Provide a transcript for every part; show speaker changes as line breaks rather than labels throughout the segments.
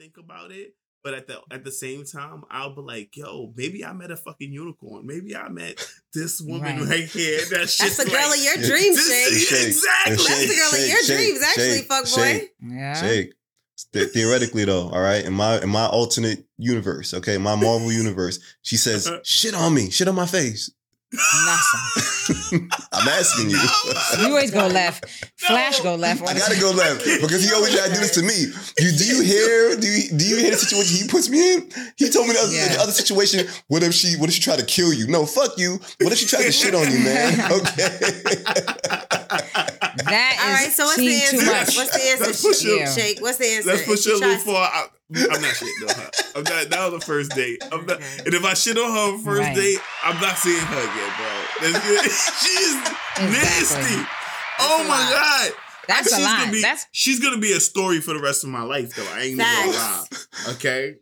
think about it. But at the at the same time, I'll be like, yo, maybe I met a fucking unicorn. Maybe I met this woman
Right.
right, here. That's,
That's
just
the girl
like,
of your dreams,
This-
Shake.
Shake.
Exactly.
That's the girl of your
Shake,
dreams, actually, fuck boy.
shake.
Yeah.
Shake. The- Theoretically, though, all right, in my in my alternate universe, okay, my Marvel universe, she says, "Shit on me, shit on my face."
Nothing.
I'm asking you.
You always go left. Flash go left.
I gotta go left because he always gotta do this to me. You do you hear? Do you do you hear the situation he puts me in? He told me the other,
Yeah.
the other situation. What if she? What if she tried to kill you? No, fuck you. What if she tried to shit on you, man? Okay.
That is
All right, so what's the answer?
too much.
What's the answer?
That's for sure.
Yeah.
Shake. What's the answer?
That's for
If she
sure a little far. I'm not shitting on her. I'm not. That was the first date. I'm not. And if I shit on her on first
Right.
date, I'm not seeing her again, bro. That's. She's nasty.
Exactly.
Oh my
lot.
god.
That's
she's
a
Gonna be,
That's
she's gonna be a story for the rest of my life, though. I ain't gonna lie. Okay.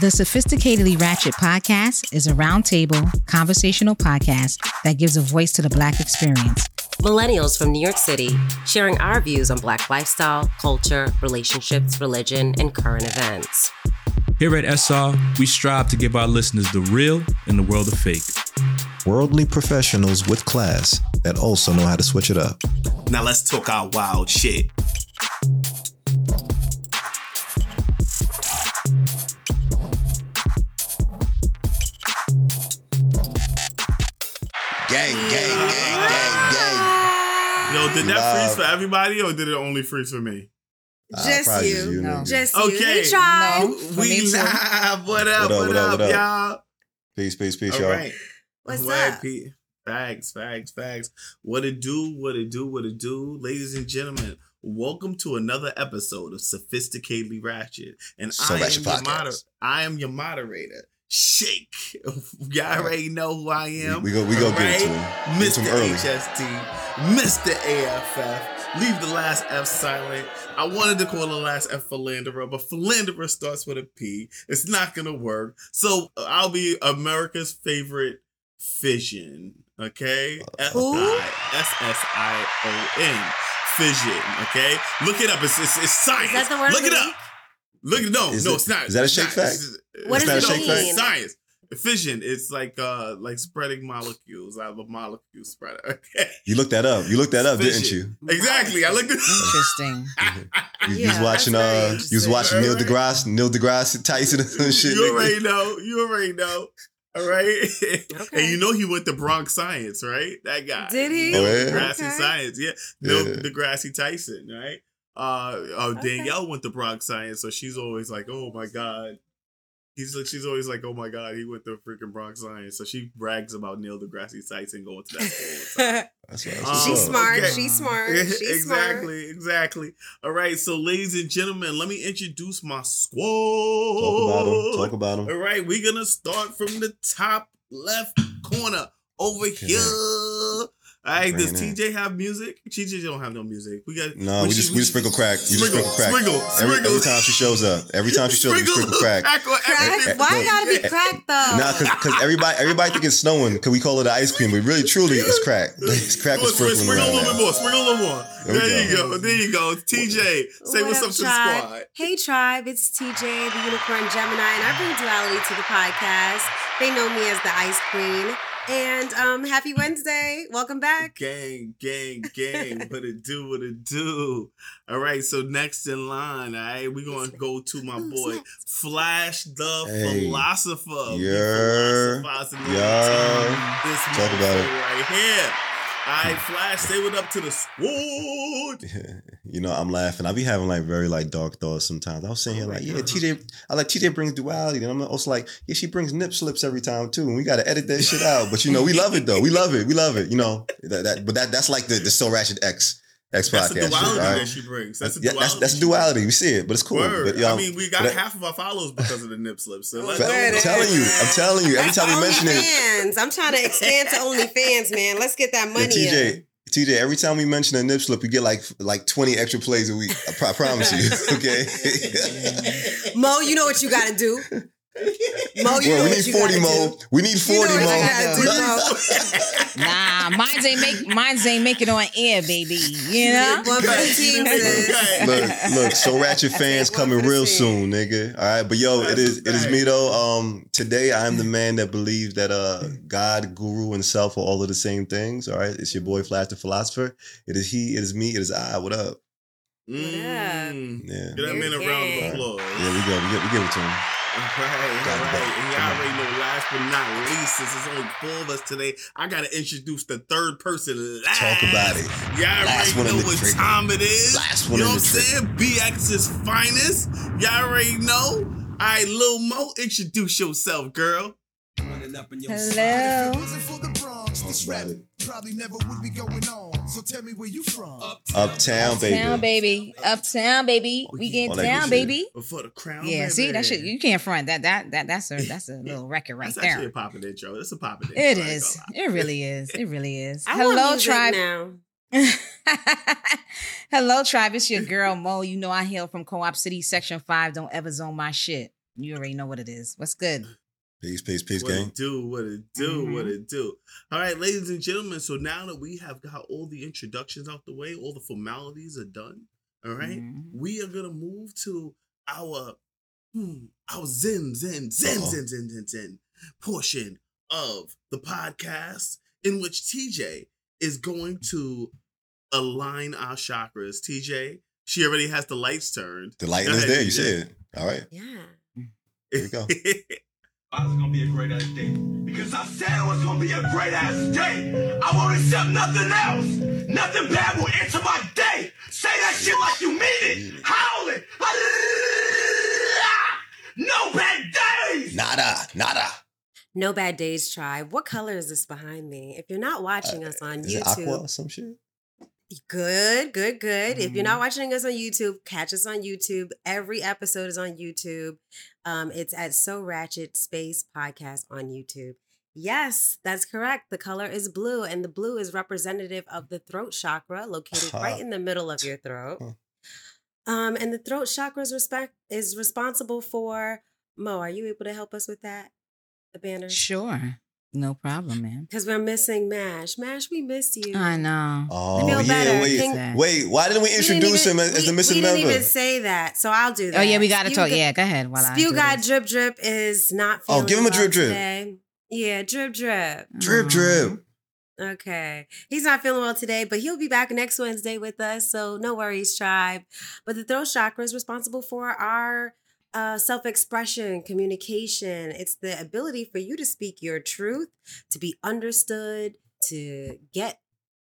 The Sophisticatedly Ratchet podcast is a roundtable conversational podcast that gives a voice to the Black experience.
Millennials from New York City sharing our views on Black lifestyle, culture, relationships, religion, and current events.
Here at SR, we strive to give our listeners the real in the world of fake.
Worldly professionals with class that also know how to switch it up.
Now let's talk our wild shit.
gang, gang, gang, gang, gang.
Yo, did that
Love.
freeze for everybody or did it only freeze for me?
Just
probably
you.
No.
nigga.
Just you.
Okay.
He tried.
No. For
we
me too.
live. What up?
What up,
What,
what up,
up,
what up?
y'all?
Peace, peace, peace,
All
y'all.
right.
What's
What,
up?
Pete? Facts, facts, facts. What it do, what it do, what it do. Ladies and gentlemen, welcome to another episode of Sophisticatedly Ratchet. And
So
I am your moder- I am your moderator. Shake. Y'all already know who I am.
We, we go, we go get it to him. Get it to
Mr. HST, Mr. AFF. Leave the last F silent. I wanted to call the last F philanderer, but philanderer starts with a P. It's not gonna work. So uh, I'll be America's favorite fission. Okay? F
Who?
I S S I O N. Fission. Okay? Look it up. It's it's, it's science.
Is that the word
Look
of
it
the
up.
Week?
Look it no,
Is
no,
it-
it's not.
is that a shake
not.
fact?
It's-
What
it's
does
not
it
no,
mean?
Science. Fission. It's like uh like spreading molecules. out of a molecule spreader. Okay.
You looked that up. You looked that up, didn't you?
Exactly. I looked at
Interesting.
You, you
Yeah,
was watching uh you was watching Neil deGrasse Neil deGrasse Tyson and shit.
You
nigga.
already know. You already know. All right.
Okay.
And you know he went to Bronx Science, right? That guy.
Did he?
Oh,
Neil
yeah?
deGrasse
Okay.
Science. Yeah. Neil
Yeah.
deGrasse Tyson, right? Uh, uh
Okay.
Danielle went to Bronx Science, so she's always like, "Oh my god." He's like, she's always like, "Oh my god, he went to freaking Bronx Science." So she brags about Neil deGrasse Tyson going to that school. all the time.
That's what, that's
Um,
She's smart.
okay.
She's smart. She's
exactly, exactly. All right, so ladies and gentlemen, let me introduce my squad.
Talk about him. Talk about him.
All right, we're gonna start from the top left corner over here. All right, does
it.
TJ have music? TJ don't have no music. We got
No,
when
we
she-
just we just sprinkle crack. You just
Sprinkle,
sprinkle crack.
sprinkle,
Every,
sprinkle.
every time she shows up. Every time she shows up, we sprinkle crack.
Crack? Why it gotta be crack though?
Nah, cause, cause everybody everybody think it's snowing because we call it ice cream, but really truly it's crack. It's crack was
Sprinkle,
sprinkling
sprinkle a little bit more. Sprinkle a little more.
There
There, you
go.
go. There you go. TJ, say
What
what's
up,
up to the squad.
Hey tribe, it's TJ, the Unicorn Gemini, and I bring duality to the podcast. They know me as the Ice Queen. And um, happy Wednesday. Welcome back.
Gang, gang, gang. what it do, what it do. All right, so next in line, all right, we're going to go to my boy, Flash the
Hey.
Philosopher.
Yeah.
philosophizing
Yeah.
This
Talk about it.
right here. Right, Flash, they went up to the squad.
you know, I'm laughing. I be having like very like dark thoughts sometimes. I was saying here like, yeah, TJ. I like TJ brings duality, and I'm also like, yeah, she brings nip slips every time too, and we got to edit that shit out. But you know, we love it though. We love it. We love it. You know, that, that but that that's like the the so ratchet X X
That's the duality
shit. All
that she brings. That's the
yeah,
duality.
that's that's duality. We see it, but it's cool.
Word.
But, you know,
I mean, we got
but-
half of our followers because of the nip slips. So let's
I'm
Word.
telling you, I'm telling you. Every time we mention it,
OnlyFans. I'm trying to expand to OnlyFans, man. Let's get that
Yeah,
money.
TJ,
in.
TJ, every time we mention a nip slip, we get like like 20 extra plays a week. I, pro- I promise you. Okay.
Mo, you know what you got to do. Mo, you know
we need
you
40
gotta
Mo.
do.
We need
You know
40
what
Mo.
you gotta do, Mo.
Nah, mines ain't make mines ain't make it on air, baby. You know.
One for the team, sis.
look, look, so ratchet fans coming real soon, nigga. All right, but yo, it
That's
is
a
it is me though. Um, today I am the man that believes that uh God, Guru, and self are all of the same things. All right, it's your boy Flash the philosopher. It is he. It is me. It is I. What up?
Mm.
Yeah,
Get that man a round of applause.
yeah. We go. We give, we give it to him.
All right,
Got
all
it.
right. And y'all already know, last but not least, since it's only four of us today, I got to introduce the third person last.
Talk about it.
Y'all
Last
already know what
trigger.
time it is.
Last one
You know what I'm saying? BX's finest. Y'all already know. All right, Lil Mo, introduce yourself, girl.
Hello.
Talk about it.
Probably never would be going on. So tell me where you from.
Uptown, baby.
Uptown, baby. Uptown, baby. We
All
getting
that
down, baby.
Before the crown.
Yeah,
baby.
see that shit. You can't front that. That that that's a that's a little record right
That's actually a
there.
popping intro. That's a popping intro.
It
I ain't
is.
gonna lie.
It really is. It really is.
I
Hello,
music
tribe.
now.
Hello, tribe. It's your girl Mo. You know I hail from Co-op City, Section Five. Don't ever zone my shit. You already know what it is. What's good?
Peace, peace, peace,
what
gang.
it do, what it do,
Mhm.
what it do. All right, ladies and gentlemen. So now that we have got all the introductions out the way, all the formalities are done. All right?
Mhm.
we are gonna move to our hmm, our zen zen zen
Uh-oh.
zen zen zen zen portion of the podcast in which TJ is going to align our chakras. TJ, she already has the lights turned.
The lighting
Go
is
ahead,
there. You
TJ.
said. All right.
Yeah.
Here we go.
It's gonna be a great ass day. Because I said it was gonna be a great ass day. I won't accept nothing else. Nothing bad will enter my day. Say that shit like you mean it. Howl it. No bad days.
Nada, nada.
No bad days, tribe. What color is this behind me? If you're not watching us on
Uh, Is it aqua or some shit?
good, good, good. If you're not watching us on YouTube, catch us on YouTube. Every episode is on YouTube. Um, it's at So Ratchet Space Podcast on YouTube. Yes, that's correct. The color is blue, and the blue is representative of the throat chakra, located right in the middle of your throat.
Huh.
Um, and the throat chakra is respect is responsible for Mo. Are you able to help us with that? The banner,
Sure. No problem, man.
because we're missing Mash. Mash, we miss you.
I know.
Oh
feel
yeah, wait,
Can-
wait. Why didn't we
We didn't
introduce
even-
him as, as
we-
the missing
we
member?
didn't even say that, so I'll do that.
Oh yeah, we got to talk.
Gu-
Yeah, go ahead. While
Spew
do
God
this.
Drip Drip is not
Oh, give him a
well
drip drip.
today. Yeah, drip drip.
drip, drip.
Okay. He's not feeling well today, but he'll be back next Wednesday with us. So no worries, tribe. But the throat chakra is responsible for our uh, self expression, communication. It's the ability for you to speak your truth, to be understood, to get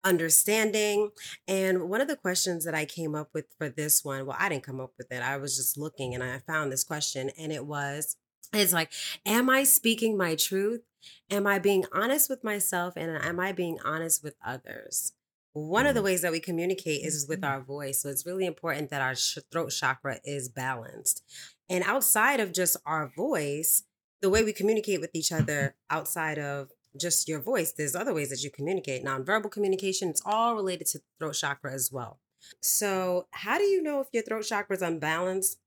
understanding. And one of the questions that I came up with for this one, well, I didn't come up with it. I was just looking and I found this question, and it was, it's like, am I speaking my truth? Am I being honest with myself and am I being honest with others? One of the ways that we communicate is with our voice. So it's really important that our throat chakra is balanced. And outside of just our voice, the way we communicate with each other outside of just your voice, there's other ways that you communicate. Nonverbal communication, it's all related to throat chakra as well. So, how do you know if your throat chakra is unbalanced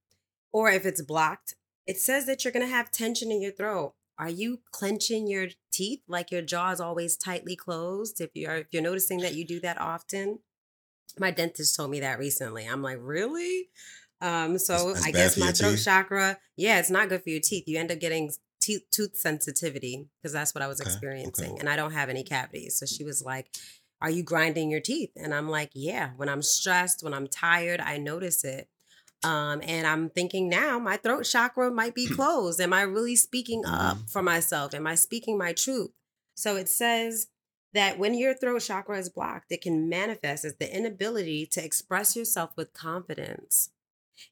or if it's blocked? It says that you're going to have tension in your throat. Are you clenching your teeth like your jaw is always tightly closed? If you're if you're noticing that you do that often, my dentist told me that recently. I'm like, really? Um, so
That's- that's
I guess my throat
teeth?
chakra, yeah, it's not good for your teeth. You end up getting teeth tooth sensitivity because that's what I was
Okay, okay.
experiencing, and I don't have any cavities. So she was like, "Are you grinding your teeth?" And I'm like, "Yeah." When I'm stressed, when I'm tired, I notice it. Um, and I'm thinking now my throat chakra might be closed. Am I really speaking up
Mm-hmm.
for myself? Am I speaking my truth? So it says that when your throat chakra is blocked, it can manifest as the inability to express yourself with confidence.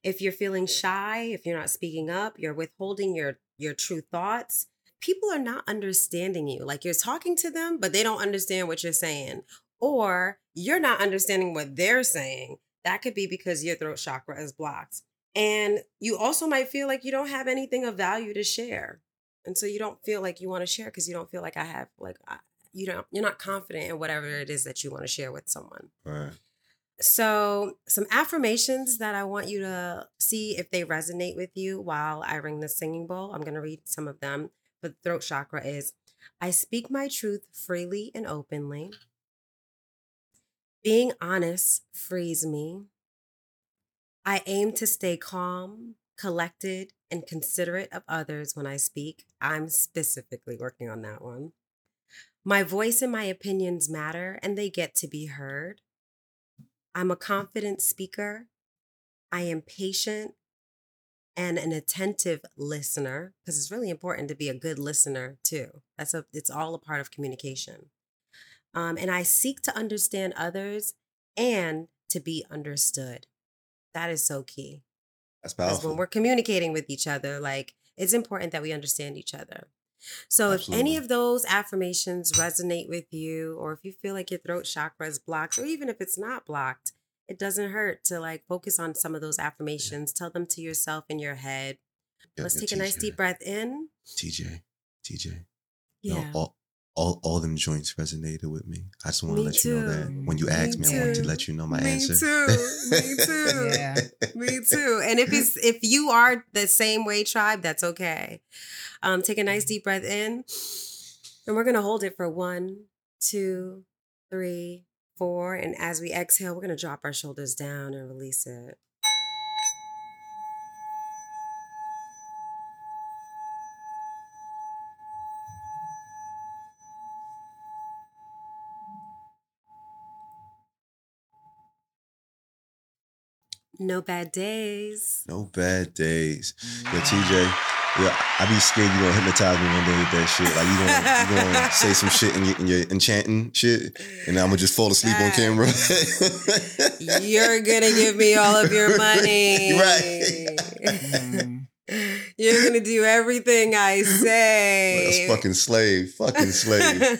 If you're feeling shy, if you're not speaking up, you're withholding your your true thoughts, people are not understanding you. Like you're talking to them, but they don't understand what you're saying. Or you're not understanding what they're saying. That could be because your throat chakra is blocked. And you also might feel like you don't have anything of value to share. And so you don't feel like you want to share because you don't feel like I have like I, you don't you're not confident in whatever it is that you want to share with someone.
Right.
So, some affirmations that I want you to see if they resonate with you while I ring the singing bowl. I'm going to read some of them. But the throat chakra is I speak my truth freely and openly. Being honest frees me. I aim to stay calm, collected, and considerate of others when I speak. I'm specifically working on that one. My voice and my opinions matter and they get to be heard. I'm a confident speaker. I am patient and an attentive listener because it's really important to be a good listener too. That's a it's all a part of communication. Um, and I seek to understand others and to be understood. That is so key.
That's powerful.
Because when we're communicating with each other, like it's important that we understand each other. So if any of those affirmations resonate with you, or if you feel like your throat chakra is blocked, or even if it's not blocked, it doesn't hurt to like focus on some of those affirmations. Tell them to yourself in your head.
Yeah,
Let's
yeah,
take a nice deep breath in.
TJ, TJ.
Yeah.
No, all, all, all them joints resonated with me. I just want to
Me
let you know that when you asked me, I wanted to let you know my answer.
Me
answer.
too. Me too.
Yeah.
Me too. And if it's if you are the same way tribe, that's okay. Um, take a nice deep breath in. And we're gonna hold it for one, two, three, four. And as we exhale, we're gonna drop our shoulders down and release it. No bad days.
No bad days. Yo, TJ, yo, I be scared you gonna hypnotize me one day with that shit. Like you gonna, you gonna say some shit in your, in your enchanting shit, and I'm gonna just fall asleep on camera.
You're gonna give me all of your money.
Right.
Mm.
You're gonna do everything I
Like
say.
a fucking slave. Fucking slave.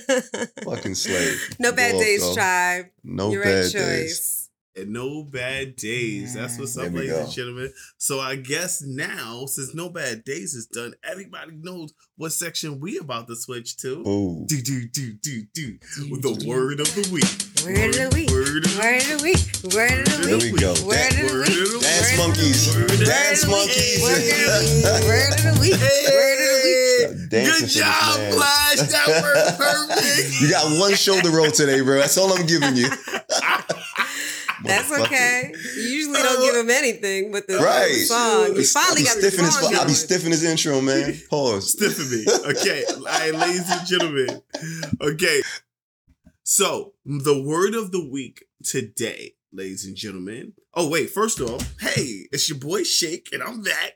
fucking slave.
no bad
Go
days,
though.
tribe.
No
You're
bad
right
days.
Choice.
And no bad days. That's what's
There
up,
we
ladies
go.
and gentlemen. So I guess now, since no bad days is done, everybody knows what section we about to switch to.
Ooh.
Do do do do do. With the word of the week.
Word of the week.
Word of the week.
Word of the week. The
There
week.
we go.
Word of the week.
Dance
Word of the
monkeys.
week.
Word of the
Dance monkeys.
Word of the week. Word of the week. Word of the week.
Dancing
Good job,
man.
Flash. That worked perfect.
You got one shoulder roll today, bro. That's all I'm giving you.
That's okay. You usually don't uh, give him anything but the
Right.
song. You finally got the
stiffing his,
song
I be
going.
stiffing his intro, man. Pause.
Stiffen me. Okay. All right, ladies and gentlemen. Okay. So, the word of the week today, ladies and gentlemen. Oh, wait. First off, hey, it's your boy Shake, and I'm back.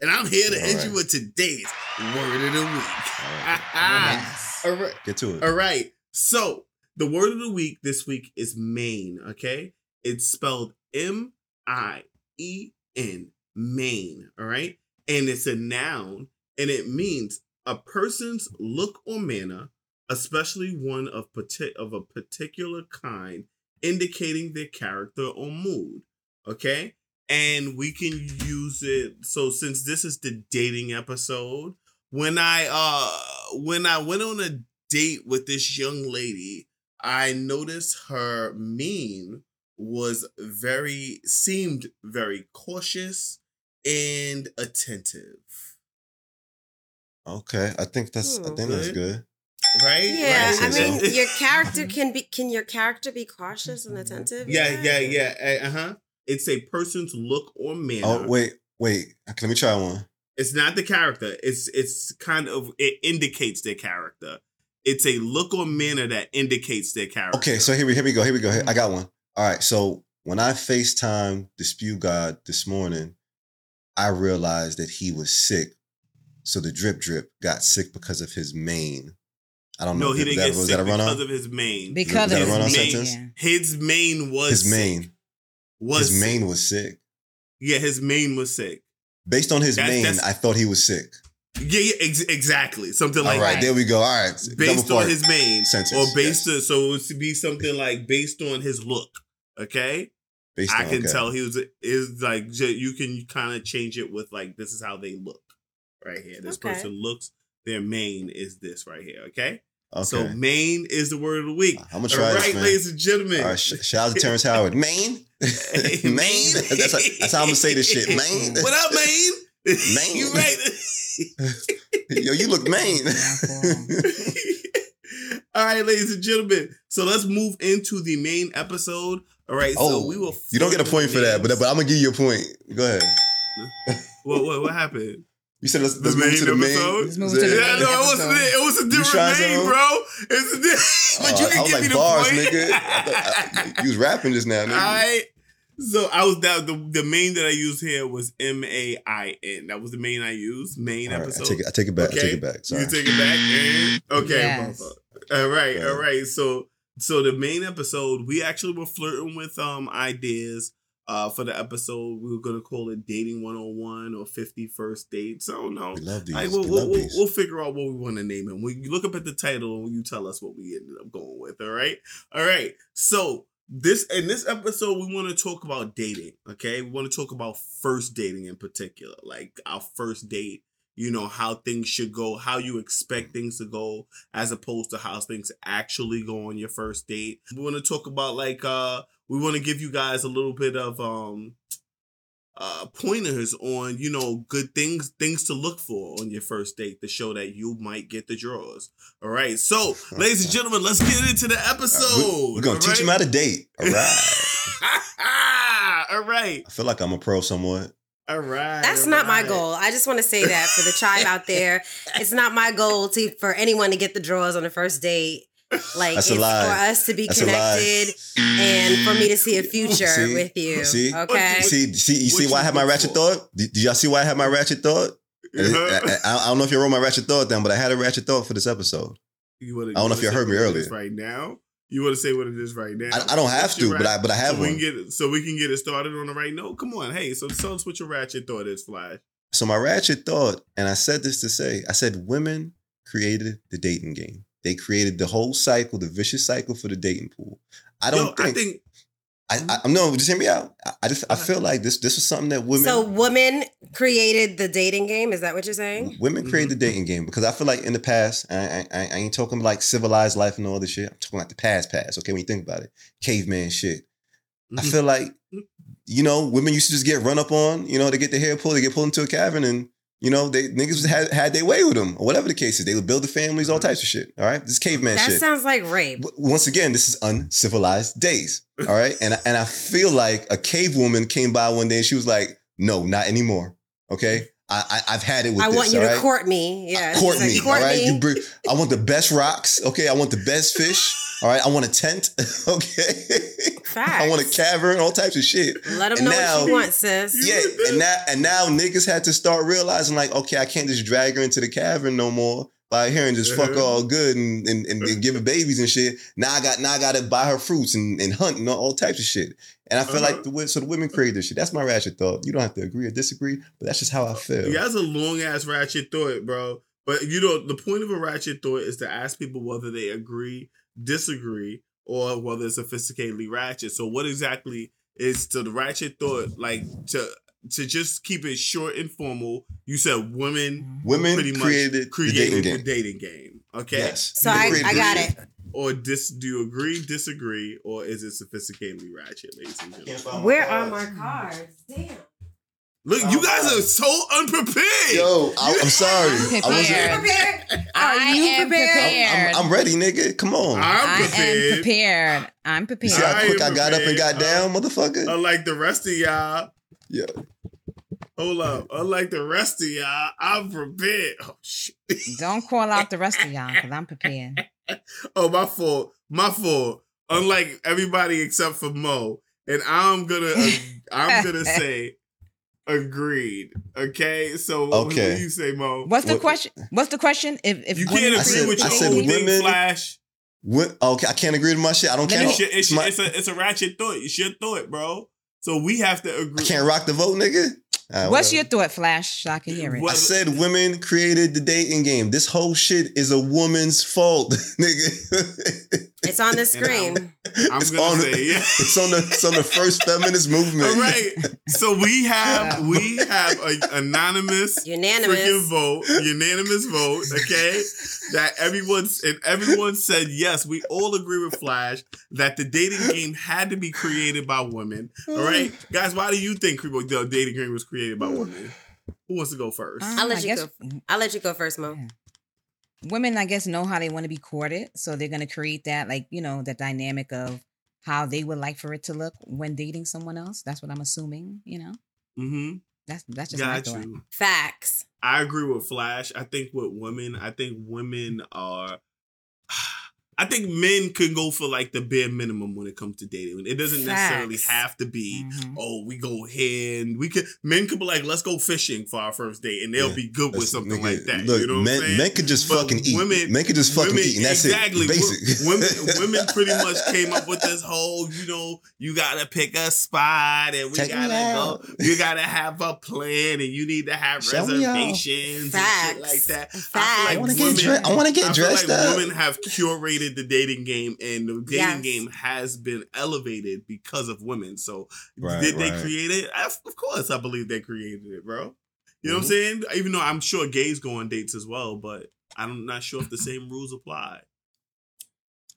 And I'm here to
All
hit
right.
you with today's word of the week.
Nice.
All right.
Get to it.
All right. So the word of the week this week is Maine. Okay. It's spelled M I E N, Maine. All right. And it's a noun and it means a person's look or manner, especially one of, parti- of a particular kind, indicating their character or mood. Okay. And we can use it. So since this is the dating episode, when I uh when I went on a date with this young lady, I noticed her mien was very seemed very cautious and attentive.
Okay. I think that's I
Hmm.
think that's
Good.
good.
Right?
Yeah,
Right,
I
so-
mean, your character can be. Can your character be cautious and attentive?
yeah, yeah, yeah. Uh huh. It's a person's look or manner.
Oh wait, wait. Let me try one.
It's not the character. It's it's kind of it indicates their character. It's a look or manner that indicates their character.
Okay, so here we here we go. Here we go. I got one. All right. So when I FaceTime the Spew God this morning, I realized that he was sick. So the drip drip got sick because of his mane. I don't know.
no, he
Was
didn't
that-
get
was
sick
that a run
because
on?
of his mane.
Because
Is
of his
run-on
mane, yeah.
His mane was
His
sick.
mane.
Was
His
sick.
mane was sick.
Yeah, his mane was sick.
Based on his
That-
mane, I thought he was sick.
Yeah, yeah ex- exactly. Something like
All right,
that.
there we go. All right,
based
Double
on his mane,
sentence,
or based
yes.
on so it would be something like based on his look. Okay,
Based
I
on-
can
okay.
tell he was is like you can kind of change it with like this is how they look right here. This
Okay.
person looks. Their mane is this right here. Okay. So
Okay.
Maine is the word of the week.
I'm gonna try
right,
this, man.
ladies and gentlemen.
All right, sh- shout out to Terrence Howard. Maine? Maine? That's, that's how I'm gonna say this shit. Maine?
What up, Maine?
Maine.
you right.
Yo, you look Maine.
All right, ladies and gentlemen. So let's move into the main episode. All right.
Oh,
so we will.
you don't get a point for that, but, but I'm gonna give you a point. Go ahead.
what, what what happened?
You said let's, let's move to the main.
episode?
Let's move to the
Yeah, no, it wasn't it. It was a different
trying
name, bro. It's a di- but uh, you
Oh,
can
I was
give
like
me the
bars,
point.
nigga. I- I- you was rapping just now, nigga.
All right. So I was that the the main that I used here was M A I N. That was the main I used. Main
All right, I
episode.
take it. I take it back. I take it back. Sorry.
You take it back. And, okay.
Yes.
All right.
Yeah.
All right. So so the main episode, we actually were flirting with um ideas. Uh, for the episode, we were gonna call it "Dating 101" or "50 First Dates." So no,
we love these.
like, we'll,
we
we'll,
love
we'll,
these.
we'll figure out what we want to name him. We you look up at the title and you tell us what we ended up going with. All right, all right. So this in this episode, we want to talk about dating. Okay, we want to talk about first dating in particular, like our first date. You know how things should go, how you expect things to go, as opposed to how things actually go on your first date. We want to talk about like uh, we want to give you guys a little bit of um uh pointers on you know good things things to look for on your first date to show that you might get the draws all right so ladies and gentlemen let's get into the episode
We're gonna
all
teach him how to date. All right.
all right
I feel like I'm a pro somewhat.
All right
That's
all
not my goal. I just want to say that for the tribe out there, it's not my goal to for anyone to get the draws on the first date. Like
That's
it's
a lie.
for us to be
That's
connected and for me to see a future
See?
with you.
See?
Okay.
See, see, you see why I have my ratchet thought? Did, did y'all see why I have my ratchet thought?
Uh-huh.
I, I- I don't know if you wrote my ratchet thought down, but I had a ratchet thought for this episode.
you wanna,
I don't know if
wanna
you heard me earlier.
right now you want to say what it is right now
I, I don't have to, but I but I have
so we
one.
can get so we can get it started on the right note come on hey so tell us what your ratchet thought is flash
So my ratchet thought, and I said this to say, I said women created the dating game. They created the whole cycle, the vicious cycle for the dating pool. I don't
Yo,
think.
I think
I, I, I'm no, just hear me out. I, I just I feel like this this was something that women
So women created the dating game. Is that what you're saying?
women created
Mm-hmm.
the dating game because I feel like in the past, I, I, I ain't talking like civilized life and all this shit. I'm talking like the past, past. Okay, when you think about it, caveman shit. I
Mhm.
feel like, you know, women used to just get run up on. You know, they get their hair pulled, they get pulled into a cavern, and you know, they niggas had had their way with them or whatever the case is. They would build the families, all types of shit. All right, this caveman
That
shit.
That sounds like rape.
Once again, this is uncivilized days. All right, and and I feel like a cave woman came by one day and she was like, "No, not anymore." Okay, I, I I've had it with
I
this.
want you
all
to
right?
court me. Yeah.
Uh, court
she's
me.
court
all right,
me.
you bring, I want the best rocks. Okay, I want the best fish. All right, I want a tent. Okay, I want a cavern. All types of shit.
Let them
And
know
now-
what you want, sis.
Yeah, and now and now niggas had to start realizing like, okay, I can't just drag her into the cavern no more by here and just fuck her all good and, and, and, and give her babies and shit. Now I got now I gotta buy her fruits and, and hunt and all, all types of shit. And I feel
Uh-huh.
like the so the women created this shit. That's my ratchet thought. You don't have to agree or disagree, but that's just how I feel.
Yeah, that's a long ass ratchet thought, bro. But you know, the point of a ratchet thought is to ask people whether they agree, disagree, or whether it's sophisticatedly ratchet. So, what exactly is to the ratchet thought like to to just keep it short and formal? You said women
Women
pretty much
created,
created
the dating
the
game.
dating game. Okay,
Yes.
So I, I got it.
or dis? Do you agree, disagree, or is it sophisticatedly ratchet, ladies and gentlemen?
Where are my cards? Damn.
Look, you oh, guys are so unprepared.
Yo, I, I'm sorry. I wasn't.
Prepared.
Prepared?
I
Are you
am
prepared?
prepared.
I'm, I'm ready, nigga. Come on.
I'm
I
prepared.
am prepared. I'm
you
prepared.
see how
I
quick
am
I got up and got
prepared.
down, motherfucker?
Unlike the rest of y'all,
yeah.
hold up. Unlike the rest of y'all, I'm prepared. Oh shit.
Don't call out the rest of y'all because I'm prepared.
Oh my fault. My fault. Unlike everybody except for Mo, and I'm gonna, uh, I'm gonna say, agreed. Okay. So what
Okay.
do you say, Mo?
What's the
What-
question? What's the question? If if
You can't agree
said-
with
I
your
said
own thing,
women-
Flash.
What? Okay, I can't agree with my shit. I don't care.
It's, your, it's,
My-
it's a it's a ratchet thought. It's your thought, bro. So we have to
I
agree.
can't rock the vote, nigga. All right,
What's
whatever.
your thought, Flash? So I can hear it.
What-
I said women created the dating game. This whole shit is a woman's fault, nigga.
It's on the screen.
I'm
It's
gonna
on
say
the,
yeah.
it's on the it's on the first feminist movement.
All right. So we have we have a anonymous
Unanimous.
vote, unanimous vote, okay? That everyone's and everyone said yes. We all agree with Flash that the dating game had to be created by women. All right, guys. Why do you think the dating game was created by women? Who wants to go first?
Um,
I'll let
I
you
guess
go. I'll let you go first, Mo.
Women, I guess, know how they want to be courted, so they're gonna create that, like you know, that dynamic of how they would like for it to look when dating someone else. That's what I'm assuming. You know,
Mm-hmm.
that's that's just
Got
thought.
you.
Facts.
I agree with Flash. I think with women, I think women are. I think men can go for like the bare minimum when it comes to dating. It doesn't necessarily have to be,
Mhm.
oh, we go here and we could. Men could be like, let's go fishing for our first date, and they'll
Yeah.
be good with something
nigga,
like that.
Look,
you know what
men,
I'm saying?
men could just
But
fucking eat.
women-
men could just fucking
women,
eat, and that's
exactly.
it. Basic.
Women, women pretty much came up with this whole, you know, you gotta pick a spot and we
Take me
gotta go. You gotta have a plan and you need to have
Show
reservations and
Facts.
shit like that.
Facts.
I
I want to
women-
get dressed. I want to get
I feel
dressed
like
up.
women have curated the dating game, and the dating
Yes.
game has been elevated because of women. So,
Right,
did they
right.
create it? Of of course, I believe they created it, bro. You know what I'm
Mhm.
saying? Even though I'm sure gays go on dates as well, but I'm not sure if the same rules apply.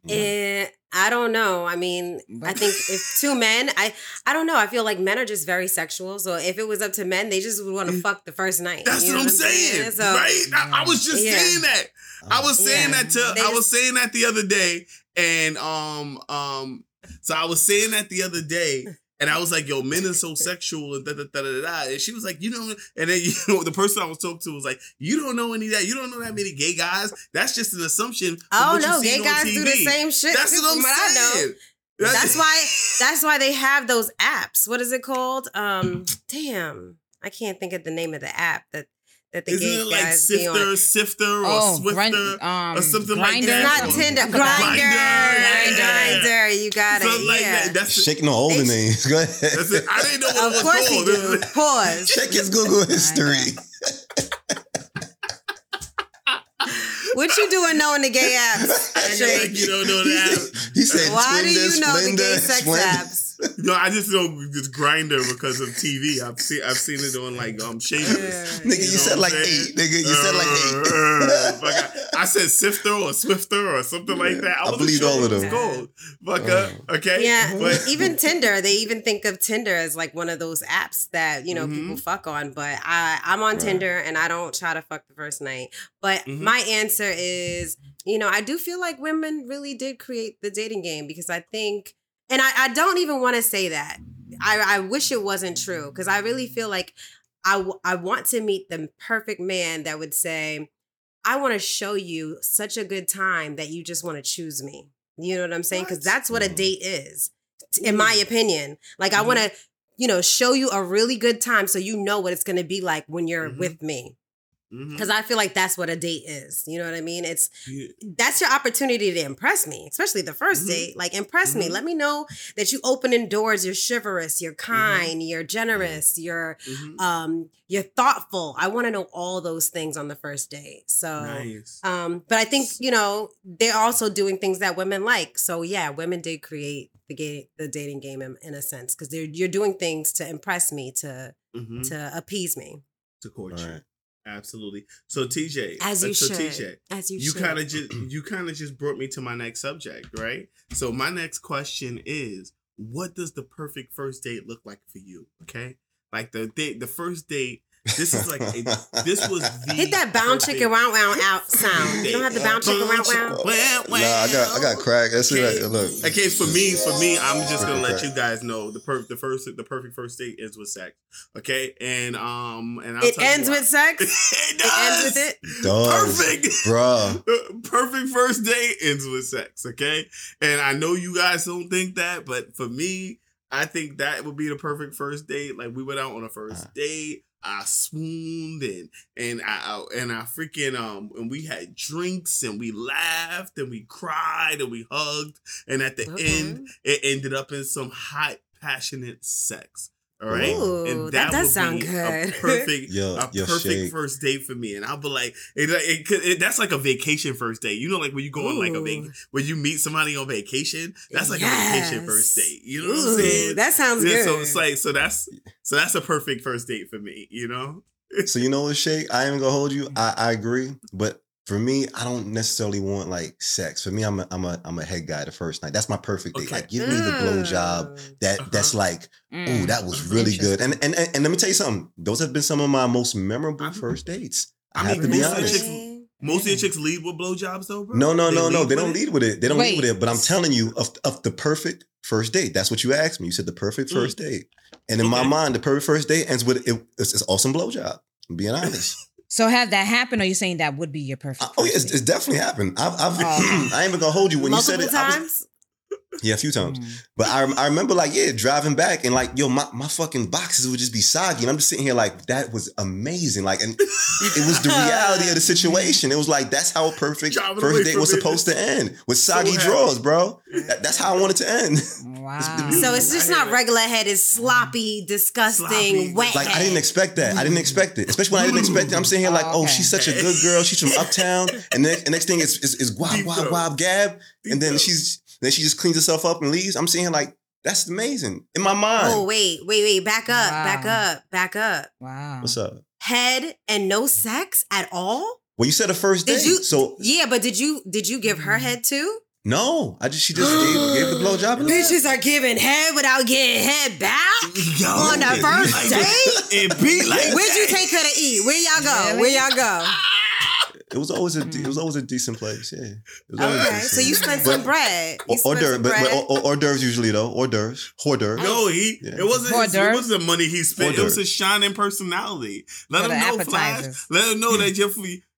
Eh, I don't know. I mean, I think if two men, I I don't know. I feel like men are just very sexual. So if it was up to men, they just would want to fuck the first night.
That's
You know
what I'm saying,
So,
right? I, I was just
Yeah.
saying that. I was saying
Yeah.
that to.
They
I was
just-
saying that the other day, and um um. So I was saying that the other day, and I was like, "Yo, men are so sexual," and da da da da da. And she was like, "You know," and then you know the person I was talking to was like, "You don't know any of that. You don't know that many gay guys. That's just an assumption."
Oh no, gay guys do the same shit.
That's
too,
what I'm
from I know. That's why that's why they have those apps. What is it called? Um, damn, I can't think of the name of the app that that the
Isn't
gay
it like
guys
Sifter,
on.
Sifter, or
Oh,
Swifter,
grind- um,
or something like
Grindr?
that?
Not
Or-
Tinder,
Grindr.
Grinder,
Grindr.
Grinder. You got it.
Like
yeah.
that. That's
Shaking on older
They-
names. Go ahead.
That's it. I didn't know what
Of
it was
course he
called.
do. Pause.
Check his Google history.
What you doing knowing the gay apps?
You're you don't know that.
He said,
Why do you know the gay sex
Splenda.
apps?
No, I just know it's Grindr because of TV. I've seen I've seen it on like um Shameless.
Nigga, you, said like eight. Nigga, you said like eight.
Uh, fuck, I, I said Sifter or Swifter or something like that. I,
I
wasn't
believed
sure
all of
it was
them.
called. Fuck, okay.
Yeah,
but
even Tinder, they even think of Tinder as like one of those apps that you know
Mhm.
people fuck on. But I, I'm on
Right.
Tinder and I don't try to fuck the first night. But
Mhm.
my answer is, you know, I do feel like women really did create the dating game because I think, and I, I don't even want to say that. I, I wish it wasn't true because I really feel like I, w- I want to meet the perfect man that would say, I want to show you such a good time that you just want to choose me. You know what I'm saying? Because that's what a
Mhm.
date is, in my opinion. Like, I want to, you know, show you a really good time so you know what it's going to be like when you're
Mhm.
with me. Because I feel like that's what a date is. You know what I mean? It's
Yeah.
that's your opportunity to impress me, especially the 1st
Mhm.
date. Like, impress me.
Mhm.
Let me know that you opening doors. You're chivalrous. You're
Mm-hmm.
kind. You're generous. You're
Mhm.
um you're thoughtful. I want to know all those things on the first date. So
nice.
um, but I think you know they're also doing things that women like. So yeah, women did create the ga- the dating game in, in a sense because they're you're doing things to impress me, to
Mhm.
to appease me,
To court you.
Right.
Absolutely. So TJ,
as you
uh, so
should,
TJ,
as you,
you kind of just you kind of just brought me to my next subject, right? So my next question is, what does the perfect first date look like for you? Okay, like the date, the first date. This is like a, this was the
hit that bound chicken wow wow out sound. You don't have the bound chicken wow wow.
Wow, wow.
Nah, I got I got crack. That's
Okay.
it. Look.
Okay, for me, for me, I'm just gonna let you guys know the per- the first the perfect first date ends with sex. Okay, and um, and I'll
It
tell you
ends
why.
with sex.
it
It ends with it.
Does.
Perfect.
Bruh.
Perfect first date ends with sex, okay? And I know you guys don't think that, but for me, I think that would be the perfect first date. Like we went out on a first
Uh.
date. I swooned and and I I- and I freaking um and we had drinks and we laughed and we cried and we hugged and at the
Mhm.
end it ended up in some hot passionate sex. All right,
Ooh, that does
would
sound
be
good.
A perfect,
Yo,
a
yo,
perfect
Shay.
first date for me, and I'll be like, it, it, could- it, that's like a vacation first date. You know, like when you go on like a
Ooh.
vac- when you meet somebody on vacation, that's like a vacation first date. You know what I'm saying?
that sounds
Yeah,
good.
So it's like, so that's so that's a perfect first date for me. You know?
So you know what, Shay? I ain't gonna hold you. I, I agree, but for me, I don't necessarily want like sex. For me, I'm a I'm a I'm a head guy the first night. That's my perfect date.
Okay.
Like give me the blow job
Mm.
that
Uh-huh.
that's like,
Mm.
oh, that was really good. And, and and and let me tell you something. Those have been some of my most memorable
I'm-
first dates. I,
I
have
mean,
to be
most of the
honest.
chicks- Most of your chicks lead with blowjobs though, bro.
No, no, no, no.
lead
They don't
it?
lead with it. They don't lead with it. But I'm telling you, of, of the perfect first date. That's what you asked me. You said the perfect
Mm.
first date. And in my mind, the perfect first date ends with it, it's, it's awesome blowjob. I'm being honest.
So have that happen, or you saying that would be your perfect?
Uh, oh yeah, it's, it's definitely happened. I've, I've
Oh.
I ain't even gonna hold you when you said it. I was-
times.
Yeah, a few times.
Mm.
But I, I remember like yeah, driving back and like yo, my, my fucking boxes would just be soggy, and I'm just sitting here like that was amazing. Like, and it was the reality of the situation. It was like that's how a perfect
Driving
first date
from
was
it.
supposed to end with soggy
happy.
drawers, bro. That- that's how I wanted to end.
Wow.
So it's just not regular head. It's sloppy, disgusting,
Sloppy.
wet.
Like I didn't expect that. I didn't expect it, especially when I didn't expect it. I'm sitting here like,
Oh,
oh,
okay.
she's such a good girl. She's from Uptown, and the next, the next thing is is, is guap
Deep
guap guap gab, and then she's then she just cleans herself up and leaves. I'm seeing like, that's amazing in my mind.
Oh wait, wait, wait. Back up, back up, back up.
wow.
What's up?
Head and no sex at all.
Well, you said a first
Did
date,
you-
so
Yeah, but did you did you give her mm-hmm. head too?
no. I just she just gave, gave the blowjob. and left.
Bitches are giving head without getting head back.
Yo,
On the first
be like
date?
It be like
Where'd you take her to eat? Where y'all go? Where y'all go?
It was always a it was mm. always a decent place. Yeah. It was always
Okay,
decent.
so you spent some bread. You
Hors d'oeuvres, but, but
bread.
hors hors d'oeuvres usually though. Hors d'oeuvres, hors d'oeuvres.
No, he
Yeah.
it wasn't
Hors
his, it wasn't the money he spent. It was
d'oeuvres.
his shining personality. Let
For
him
the
know, Flash. Let him know that your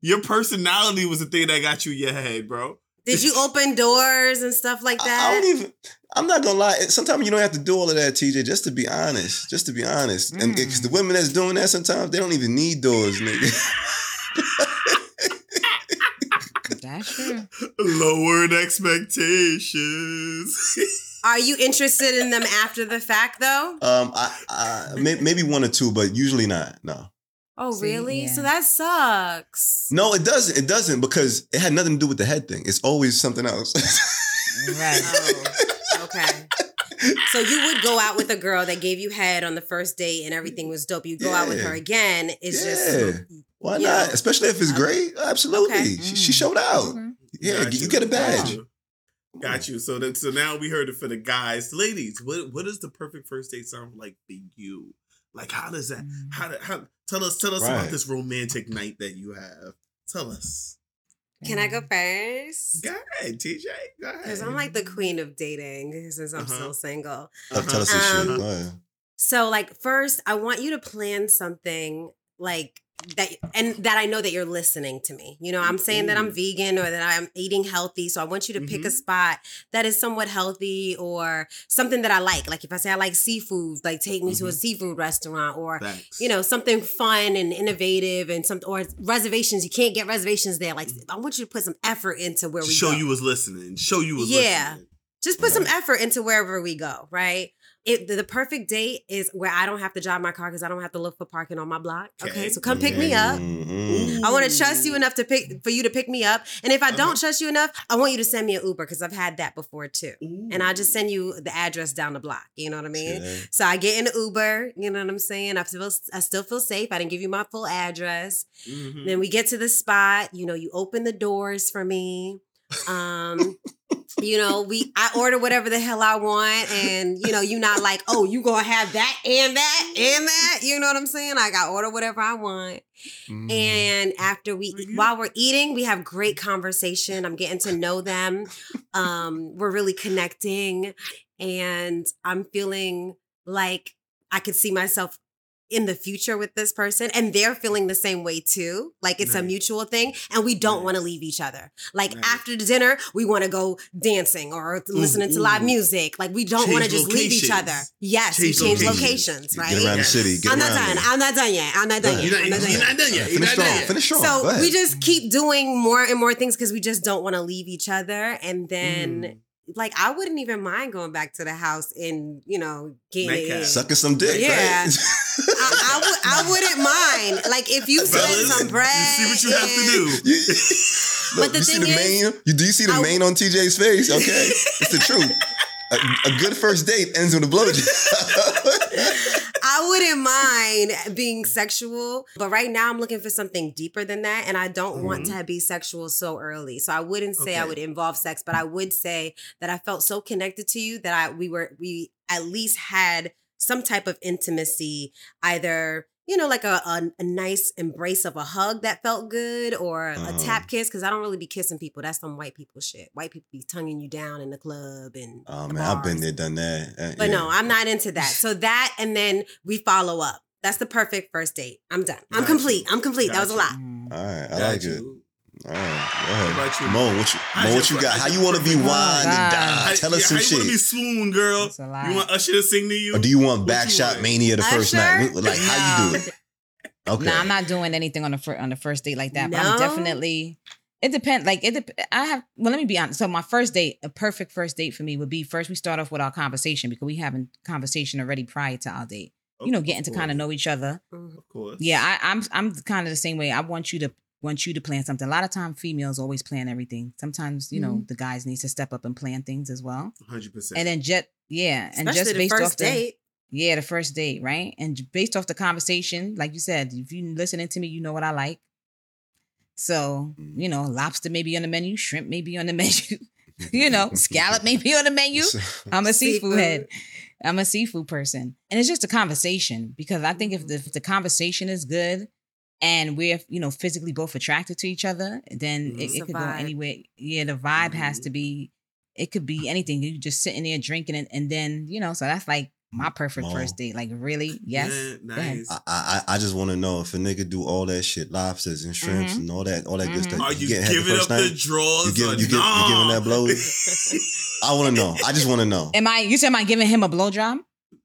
your personality was the thing that got you your head, bro.
Did you open doors and stuff like
I, I
that?
don't even. I'm not gonna lie. Sometimes you don't have to do all of that, TJ. Just to be honest. Just to be honest. And because the mm. women that's doing that, sometimes they don't even need doors, nigga.
That's true.
Lowered expectations.
Are you interested in them after the fact though?
Um, I, I may, maybe one or two, but usually not. No,
Oh,
See,
really?
yeah.
So that sucks.
no, it doesn't. It doesn't because it had nothing to do with the head thing. It's always something else.
Right.
Oh, okay. So you would go out with a girl that gave you head on the first date and everything was dope. You go out with her again. It's
Yeah.
just
Why
Yeah.
not? Especially if it's great. Absolutely.
Okay.
She, she showed out.
Okay.
Yeah,
Got
you get a badge.
Got you. Got you. So that so now we heard it for the guys, ladies. What what does the perfect first date sound like for you? Like how does that?
Mm.
How how tell us tell us about this romantic night that you have. Tell us.
Can I go first?
Go ahead, TJ. Go ahead.
Because I'm like the queen of dating since I'm
Uh-huh.
still single.
Oh, tell us this
Um,
shit. Go ahead.
So, like, first, I want you to plan something like that, and that I know that you're listening to me. You know, I'm saying that I'm vegan or that I'm eating healthy. So, I want you to pick a
Mhm.
spot that is somewhat healthy or something that I like. Like, if I say I like seafood, like take me to a
Mhm.
seafood restaurant or
Facts.
you know something fun and innovative and some or reservations you can't get reservations there like i want you to put some effort into where we go.
show
go.
you was listening. Show you was
Yeah.
listening.
just put some effort into wherever we go right it the, perfect date is where i don't have to drive my car because i don't have to look for parking on my block okay,
Okay.
so come pick me up
Mhm.
I want to trust you enough to pick for you to pick me up, and if I don't trust you enough, I want you to send me an Uber because I've had that before too. And I'll just send you the address down the block. You know what I mean?
Yeah.
So I get in the Uber. You know what I'm saying? I feel I still feel safe. I didn't give you my full address.
Mhm.
Then we get to the spot. You know, you open the doors for me. Um, you know, we I order whatever the hell I want, and you know, you not like, oh, you gonna have that and that and that. You know what I'm saying? Like I order whatever I want,
Mhm.
and after we while we're eating, we have great conversation. I'm getting to know them. Um, we're really connecting, and I'm feeling like I could see myself in the future with this person and they're feeling the same way too like it's a mutual thing and we don't want to leave each other like
Nice.
after the dinner we want to go dancing or listening to live music like we don't want to just leave each other yes
Change
we change
locations.
locations right
Get around the city. Get
i'm not
around
done
there.
i'm not done yet i'm not done
Go
yet
You're
I'm
not,
not done
you're
yet.
not done yet. You're not done yet.
Finish strong.
So we just keep doing more and more things because we just don't want to leave each other. And then
Mm.
Like I wouldn't even mind going back to the house and you know getting.
Sucking some dick.
Yeah.
Right?
I, I would I wouldn't mind like if you
Fellas,
some bread.
You see what you have to do.
You-
But the
you see
thing
the
is,
mane? You do you see the
I-
mane on TJ's face? Okay, it's the truth. A, a good first date ends with a blowjob.
I wouldn't mind being sexual, but right now I'm looking for something deeper than that, and I don't want mm-hmm. to be sexual so early. So I wouldn't say I would involve sex, but I would say that I felt so connected to you that I we were we at least had some type of intimacy, either you know like a a, a nice embrace of a hug that felt good, or
Uh-huh.
a tap kiss. Because I don't really be kissing people. That's some white people shit. White people be tonguing you down in the club and
oh
the
man, I've been there, done that. Uh,
But
yeah.
no, I'm not into that. So that and then we follow up. That's the perfect first date. I'm done. I'm
Got
complete.
you.
I'm complete. that was a lot.
Mm.
All right, I
Got
like it.
You.
All right, go
What
ahead.
about you?
Mo, what you, Mo, what you got? How you want to be
perfect-
wine and
God.
dine? Tell us
yeah,
some
how you want to be swoon, girl?
It's a lot.
You want Usher to sing to you?
Or do you want
What you
backshot mania the first night?
Usher?
Like how you do it? Okay.
No, I'm not doing anything on the fir- on the first date like that. But
No?
I'm definitely. It depends. Like it. Dep- I have. Well, let me be honest. So my first date, a perfect first date for me would be first we start off with our conversation because we having conversation already prior to our date. You know, getting to kind of know each other. Mm-hmm.
Of course.
Yeah, I, I'm I'm kind of the same way. I want you to want you to plan something. A lot of time, females always plan everything. Sometimes you know the guys needs to step up and plan things as well.
Hundred percent.
And then just yeah, and
Especially
just
the
based off
first
the
date.
yeah, the first date, right? And based off the conversation, like you said, if you listening to me, you know what I like. So,
Mm.
you know, lobster may be on the menu, shrimp may be on the menu, you know, scallop may be on the menu. I'm a seafood,
Seafood.
head. I'm a seafood person. And it's just a conversation because I think if the, if the conversation is good and we're, you know, physically both attracted to each other, then it,
It's
it
a
could go anywhere. Yeah, the vibe has
Mhm.
to be, it could be anything. You just sitting there drinking it and then, you know, so that's like my perfect
Mom.
first date. Like, really? Yes.
Yeah, nice.
I, I I just want to know if a nigga do all that shit, lobsters and shrimps
Mhm.
and all that, all that good
Mhm.
stuff.
Are you
getting head the
giving up
first
the
night?
drawers?
You give-
or
you give- you giving that blow? I want to know. I just want to know.
Am I, you said, am I giving him a blowjob?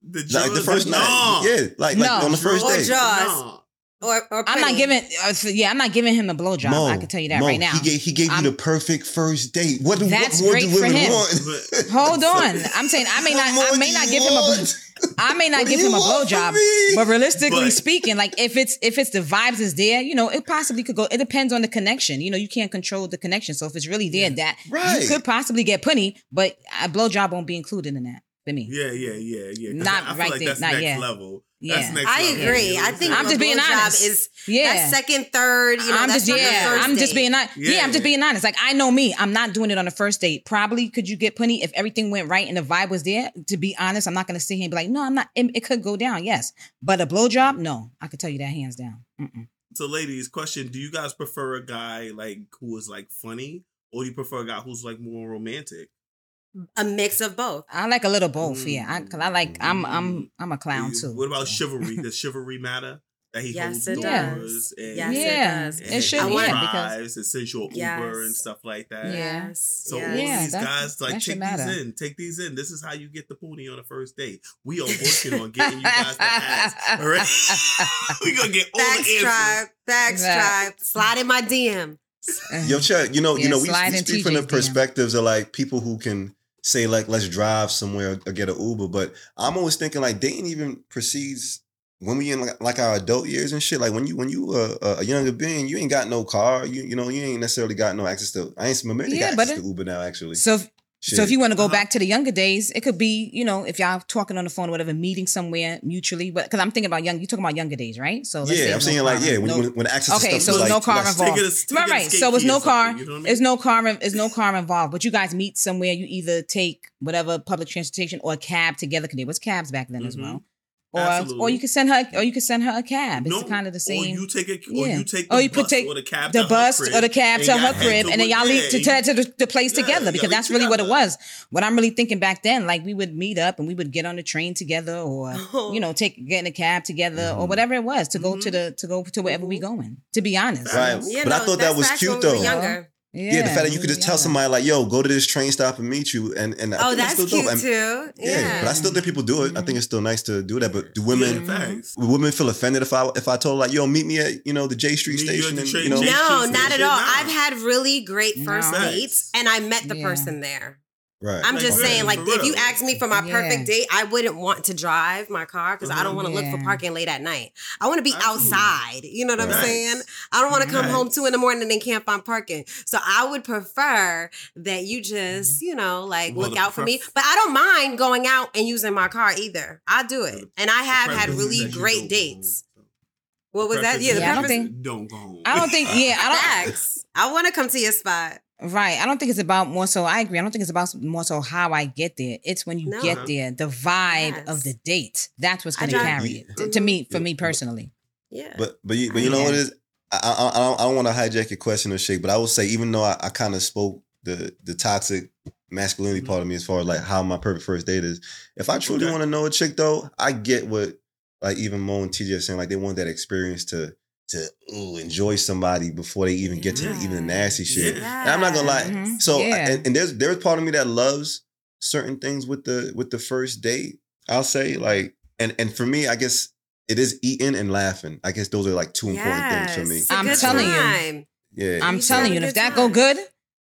the
Like the first night,
nah?
yeah, like like
No.
on the first
Or
date.
jaw.
Nah.
Or, or
I'm not giving, uh, so yeah, I'm not giving him a blowjob.
Mo,
I can tell you that
Mo,
right now.
He gave, he gave you the perfect first date. What, do-
That's
what more
great
do
for
women
him.
want?
Hold on. I'm saying I may not I may not
you
give him a
want?
I may not
What
give him a blowjob, but realistically
But-
speaking, like if it's if it's the vibes is there, you know, it possibly could go. It depends on the connection. You know, you can't control the connection. So if it's really there, that
Right.
you could possibly get plenty, but a blowjob won't be included in that for me.
Yeah, yeah, yeah, yeah.
Not
I feel
right
like
there,
that's
not
next
yet.
level.
Yeah.
That's next
I
level.
agree.
You
I think
I'm just being
blowjob
honest.
Is
Yeah.
that's second, third. You know,
I'm
that's
just
not the
yeah.
first
I'm just being honest. Yeah. I'm just being honest. Like I know me. I'm not doing it on the first date. Probably could you get plenty if everything went right and the vibe was there. To be honest, I'm not gonna sit here and be like, no, I'm not. It, it could go down, yes, but a blowjob, no. I could tell you that hands down. Mm-mm.
So, ladies, question: Do you guys prefer a guy like who is like funny, or do you prefer a guy who's like more romantic?
A mix of both.
I like a little both. Yeah, I, cause I like. I'm. Mm-hmm. I'm. I'm a clown
You-
too.
What about chivalry? Does chivalry matter? That he
Yes,
holds
it
does.
doors and,
Yes, it
yeah,
does.
it should.
I want-
Yeah, because
drives and sends
Yes.
Uber and stuff like that.
Yes.
So
yes.
all
Yeah,
these guys like
that should
take
matter.
these in, take these in. This is how you get the pony on the first date. We are working on getting you guys the ass. All right, we gonna get all
Thanks,
the answers.
tribe. Thanks,
Exact-
tribe. Slide in my DM.
Yo, Chuck, you know, you know, we,
slide
we
in
speak from the
TJ's DM.
perspectives of like people who can say like, let's drive somewhere or get an Uber. But I'm always thinking like dating even precedes when we in like, like our adult years and shit. Like when you when you uh, a younger being, you ain't got no car. You you know you ain't necessarily got no access to. I ain't some America
Yeah,
got
but
access
it-
to Uber now actually.
So,
Shit.
so if you want to go
Uh-huh.
back to the younger days, it could be, you know, if y'all talking on the phone or whatever, meeting somewhere mutually. But because I'm thinking about young, you talking about younger days, right? So let's say
yeah, I'm
no
saying like
car,
yeah, when,
no-
when, when access to
Okay,
stuff
so
is
no
like
car
less-
involved.
Take it
right, right. So it's no car.
something, you know I mean?
It's no car. It's no car involved. But you guys meet somewhere. You either take whatever public transportation or a cab together. Because there was cabs back then as
Mhm.
well. Or,
Absolutely.
or you can send her, or you can send her a cab. It's
No,
kind of the
Or
same.
you take a, or
Yeah.
you take the
Or you
bus
could take
or the cab
the bus
crib
or the cab to her crib,
to
and then y'all leave to, to, to the place
Yeah,
together because that's really what it was. What I'm really thinking back then, like we would meet up and we would get on the train together, or you know, take get in a cab together, or
Mhm.
whatever it was to go to
Mhm.
the to go to wherever we going. To be honest,
Right.
You
But I thought that was cute,
when we were
though.
Younger.
Yeah, the fact that you could
we
just tell somebody like, "Yo, go to this train stop and meet you," and and I
Oh,
think
that's
still
cute
dope.
Too.
Yeah,
Yeah.
but I still think people do it. I think it's still nice to do that. But do women
Yeah,
would women feel offended if I if I told like, "Yo, meet me at you know the J Street
Meet
station,"
the
and
train
you know,
station.
No,
Cheese
not at all.
no.
I've had really great first
No.
dates, and I met the
Yeah.
person there.
Right.
I'm just
for
saying, like, if you
real.
ask me for my
Yeah.
perfect date, I wouldn't want to drive my car because I don't want to look for parking late at night. I want to be
Absolutely.
outside. You know what I'm saying? I don't want to come
Right.
home two in the morning and can't find parking. So I would prefer that you just, mm-hmm. you know, like
Well,
look
the
out for me. But I don't mind going out and using my car either. I do it, and I have had really great dates.
home.
What was that? Yeah,
is
the
Yeah, I don't think-
Don't go home.
I don't think. Yeah, I don't.
Facts. I want to come to your spot.
Right. I don't think it's about more so. I agree. I don't think it's about more so how I get there. It's when you
No.
get there, the vibe
Yes.
of the date. That's what's going to
drive-
carry it. To, to me, for
Yeah.
me personally.
Yeah.
But but you, but you know
Yeah.
what it is? I I, I don't, I don't want to hijack your question or shake, but I will say even though I, I kind of spoke the the toxic masculinity
Mhm.
part of me as far as like how my perfect first date is. If I truly
Okay.
want to know a chick though, I get what like even Mo and TJ are saying like they want that experience to to ooh, enjoy somebody before they even get to even the nasty shit.
Yeah.
And I'm not gonna lie.
Mhm.
So
Yeah.
and, and there's there's part of me that loves certain things with the with the first date. I'll say like and and for me, I guess it is eating and laughing. I guess those are like two important things for me.
Yes, a
I'm
good
telling you.
Yeah.
I'm
You
telling you, and if
good
that go good,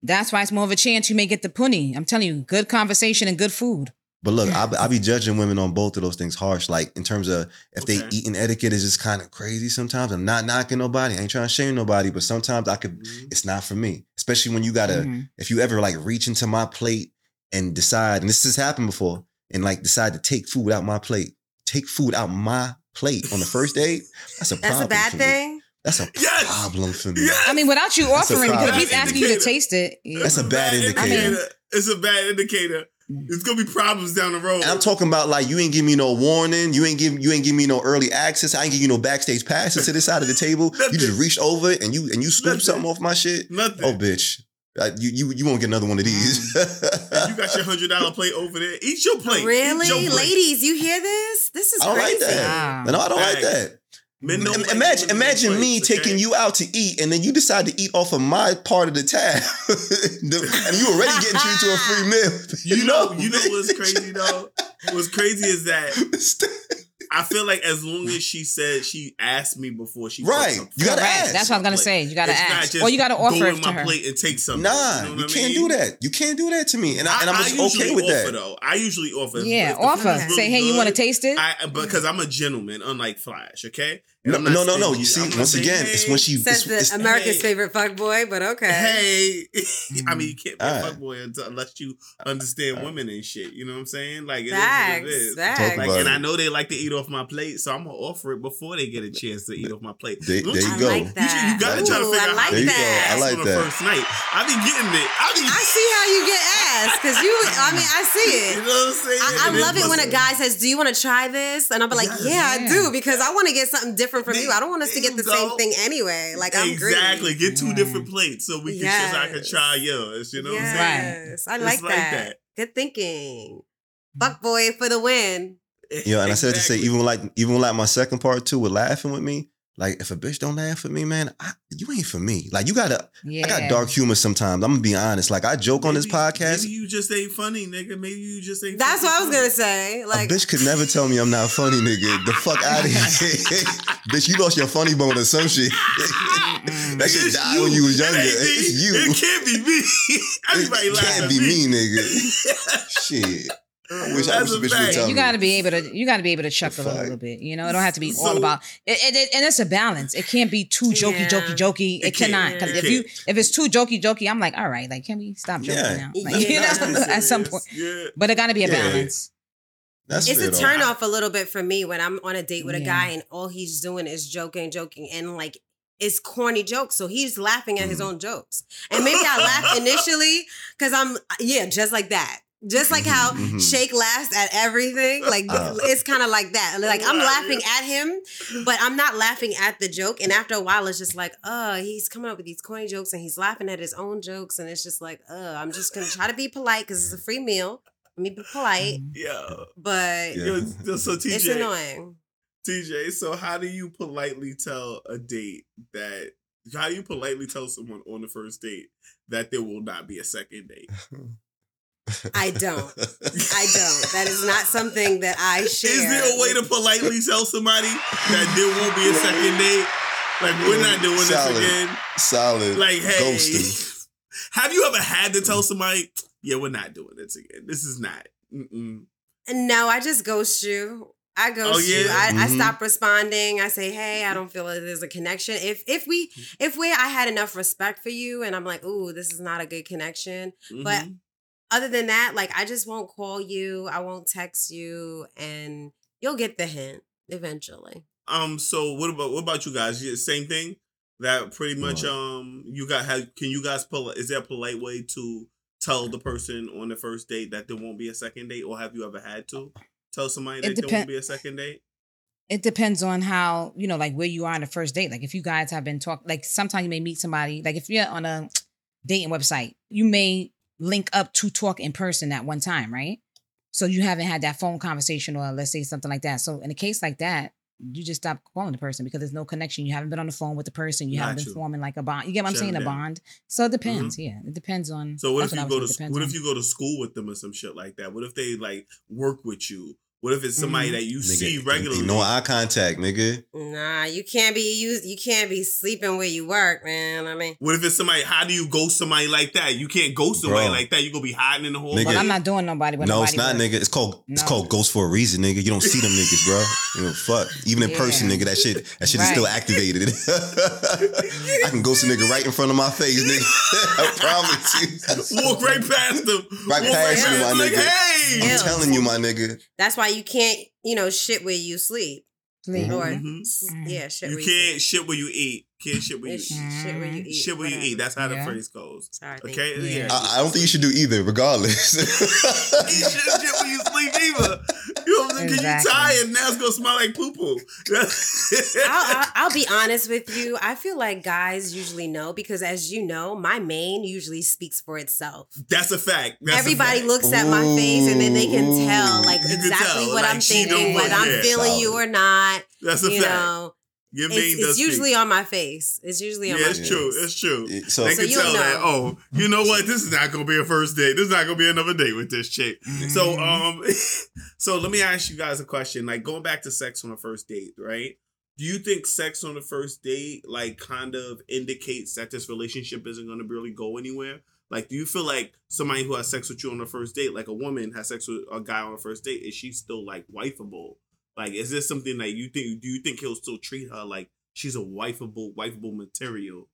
that's why it's more of a chance you may get the punny. I'm telling you, good conversation and good food.
But look, I I be judging women on both of those things harsh. Like in terms of if they eating etiquette is just kind of crazy sometimes. I'm not knocking nobody. I ain't trying to shame nobody, but sometimes I could
Mhm.
it's not for me. Especially when you gotta
Mhm.
if you ever like reach into my plate and decide, and this has happened before, and like decide to take food out my plate, take food out my plate on the first date, that's a
That's
problem.
a bad
for me.
thing.
That's a
Yes!
problem for me.
Yes!
I mean, without you offering, because if
problem.
he's asking you to taste it, yeah.
That's a bad indicator.
It's a bad indicator. It's gonna be problems down the road.
And I'm talking about like you ain't give me no warning, you ain't give you ain't give me no early access, I ain't give you no backstage passes to this side of the table. You just
Nothing.
reached over and you and you scooped
Nothing.
something off my shit.
Nothing.
Oh, bitch, Uh, you you you won't get another one of these.
you got your hundred dollar plate over there. Eat your plate. Eat your
Really,
plate.
ladies, you hear this? This is
I don't like that.
Wow.
no, I don't like that.
Men don't like
imagine imagine
with
me
plates, okay?
taking you out to eat and then you decide to eat off of my part of the tab, and you already getting treated to a free meal.
You know, you know what's crazy though? What's crazy is that I feel like as long as she said she asked me before she
Right.
some
You gotta
food
Correct.
ask.
That's what I'm gonna
Like,
say. You gotta
it's
ask,
just
or you gotta offer
in
it to
my
her.
plate and take something.
Nah,
know
you,
what I
can't
mean?
do that. You can't do that to me, and I, and I'm
I
just okay with
offer,
that.
Though I usually offer.
Yeah,
if the food
offer.
is really
Say, hey, you want to taste it?
I because I'm a gentleman, unlike Flash. Okay. And
No, no, no, no. You see,
I'm
once
say,
again, it's when she
Says
it's, it's,
the America's
hey.
favorite fuck boy, but okay.
Hey, I mean, you can't be
All
a mm.
right.
fuckboy until, unless you understand women and shit. You know what I'm saying? Like, it is what
Facts,
it is.
facts.
Talk
Like, and. I know they like to eat off my plate, so I'm gonna offer it before they get a chance to eat off my plate.
There-
Don't
there you
I
go.
like
You,
that.
should- you gotta try to
Ooh,
figure
I
out
like
how
There you
to
go.
that.
I
ask
like
on the
that.
first night. I be getting it. I
see how you get asked because you. I mean, I see
You
it.
know what I'm saying?
I, I
And
love it when a guy says, "Do you want to try this?" And I'll be like,
Yes.
"Yeah, I do," because I want to get something different from
There-
you. I don't want us to get the
you
same
go.
thing anyway. Like I'm
exactly.
greedy.
Get two
Yeah.
different plates so we can so I can try yours. You know what I'm saying?
Yes, I
It's
like
like
that.
that.
Good thinking. Fuck boy for the win.
You know, and I said to say, even like even like my second part too, with laughing with me. Like if a bitch don't laugh with me, man, I, you ain't for me. Like you gotta,
Yeah.
I got dark humor sometimes. I'm gonna be honest. Like I joke on this podcast.
Maybe you just ain't funny, nigga. Maybe you just ain't.
That's what I was gonna say. Like,
a bitch could never tell me I'm not funny, nigga. The fuck out of here, bitch. You lost your funny bone or some shit. That shit
It's
died when you was
It
younger.
ain't.
It's you.
It can't be me. Everybody
it can't be
me.
me, nigga. shit. I wish I
That's
wish a
a
bitch would tell
you
me.
got to be able to you got to be able to chuckle a little bit you know it don't have to be all about it, it, it- and it's a balance it can't be too jokey
Yeah.
jokey jokey it,
It can't.
cannot 'Cause
It
if you
can't.
if it's too jokey jokey i'm like all right like can we stop joking
Yeah.
now like, you know at some point
Yeah.
but it got to be a
Yeah.
balance
That's
it's a turn off a little bit for me when I'm on a date with a guy and all he's doing is joking, joking, and like it's corny jokes. So he's laughing at his
Mhm.
own jokes. And maybe I laugh initially because I'm yeah, just like that. Just like how
Mhm, mhm.
Shake laughs at everything, like
Uh.
it's kind of like that. Like I'm laughing at him, but I'm not laughing at the joke. And after a while, it's just like, uh, he's coming up with these corny jokes and he's laughing at his own jokes, and it's just like, uh, I'm just gonna try to be polite because it's a free meal. Let me be polite,
Yeah.
but
Yeah.
Yo, so TJ,
it's annoying.
TJ, so how do you politely tell a date that? How do you politely tell someone on the first date that there will not be a second date?
I don't. I don't. That is not something that I share.
Is there a way to politely tell somebody that there won't be a second date? Like we're not doing
Solid.
this again.
Solid.
Like hey,
Ghosting.
have you ever had to tell somebody, yeah, we're not doing this again. This is not. Mm-mm.
No, I just ghost you. I ghost
Oh, yeah?
you. I, I
Mhm.
stop responding. I say, hey, I don't feel like there's a connection. If if we if we I had enough respect for you and I'm like, ooh, this is not a good connection. But
Mhm.
Other than that, like I just won't call you. I won't text you, and you'll get the hint eventually.
um, so what about what about you guys? Yeah, same thing. That pretty much.
Right.
Um, you got have can you guys pull? Is there a polite way to tell the person on the first date that there won't be a second date, or have you ever had to tell somebody that
It
there won't be a second date?
it depends on how you know like where you are on the first date like if you guys have been talking like sometimes you may meet somebody like if you're on a dating website you may link up to talk in person at one time right? So you haven't had that phone conversation or let's say something like that. So in a case like that you just stop calling the person because there's no connection. You haven't been on the phone with the person. You haven't
Got
been forming like a bond. You get what i'm
Shut
saying? A bond. So it mm-hmm. depends yeah. It depends on
So what if you
I
go to
was saying,
sc-
depends
what
on-
if you go to school with them or some shit like that? What if they like work with you? What if it's somebody
Mhm.
that you
Nigga,
see regularly?
No eye contact, nigga.
Nah, you can't be you. You can't be sleeping where you work, man. I mean,
What if it's somebody? How do you ghost somebody like that? You can't ghost somebody
Bro.
like that. You gonna be hiding in the hole.
Nigga.
but i'm not doing nobody with
no,
nobody
it's not,
with-
nigga. It's called it's called ghost for a reason, nigga. You don't see them niggas, bro. You know, fuck. Even in person, nigga, that shit that shit is still activated. I can ghost a nigga right in front of my face, nigga. I promise you.
Walk right past them.
Right
Walk
past you, my
like,
nigga.
Hey.
I'm
Ew.
telling you, my nigga.
that's why you can't, you know, shit where you sleep
Sleep.
or
Mhm.
s-
Mhm.
yeah, shit.
You
where
can't shit where you eat. Can't shit where you eat.
shit where you eat.
Shit where you eat. That's how the phrase goes.
Sorry.
Okay.
you.
Yeah.
I, I don't think you should do either, regardless.
Eat shit, shit when you sleep either. Can you know what Because
Exactly.
you tired now it's gonna smell like poo poo.
I'll, I'll, I'll be honest with you. I feel like guys usually know because, as you know, my mien usually speaks for itself.
That's a fact. That's a
Everybody
fact.
looks at my face and then they can tell, like exactly
tell,
what
like,
I'm thinking, whether I'm feeling you or not.
That's a
You
fact.
know,
Your mien
it's,
does
it's
speak.
usually on my face. It's usually on
Yeah,
my
it's
face.
true. It's true.
It- so-
they
So
can
you'll
tell that. Oh, you know what? This is not gonna be a first date. This is not gonna be another date with this chick. So, um, so let me ask you guys a question. Like going back to sex on a first date, right? Do you think sex on the first date like kind of indicates that this relationship isn't gonna really go anywhere? Like, do you feel like somebody who has sex with you on the first date, like a woman has sex with a guy on the first date, is she still like wifeable? Like, is this something that you think? Do you think he'll still treat her like she's a wifeable, wifeable material?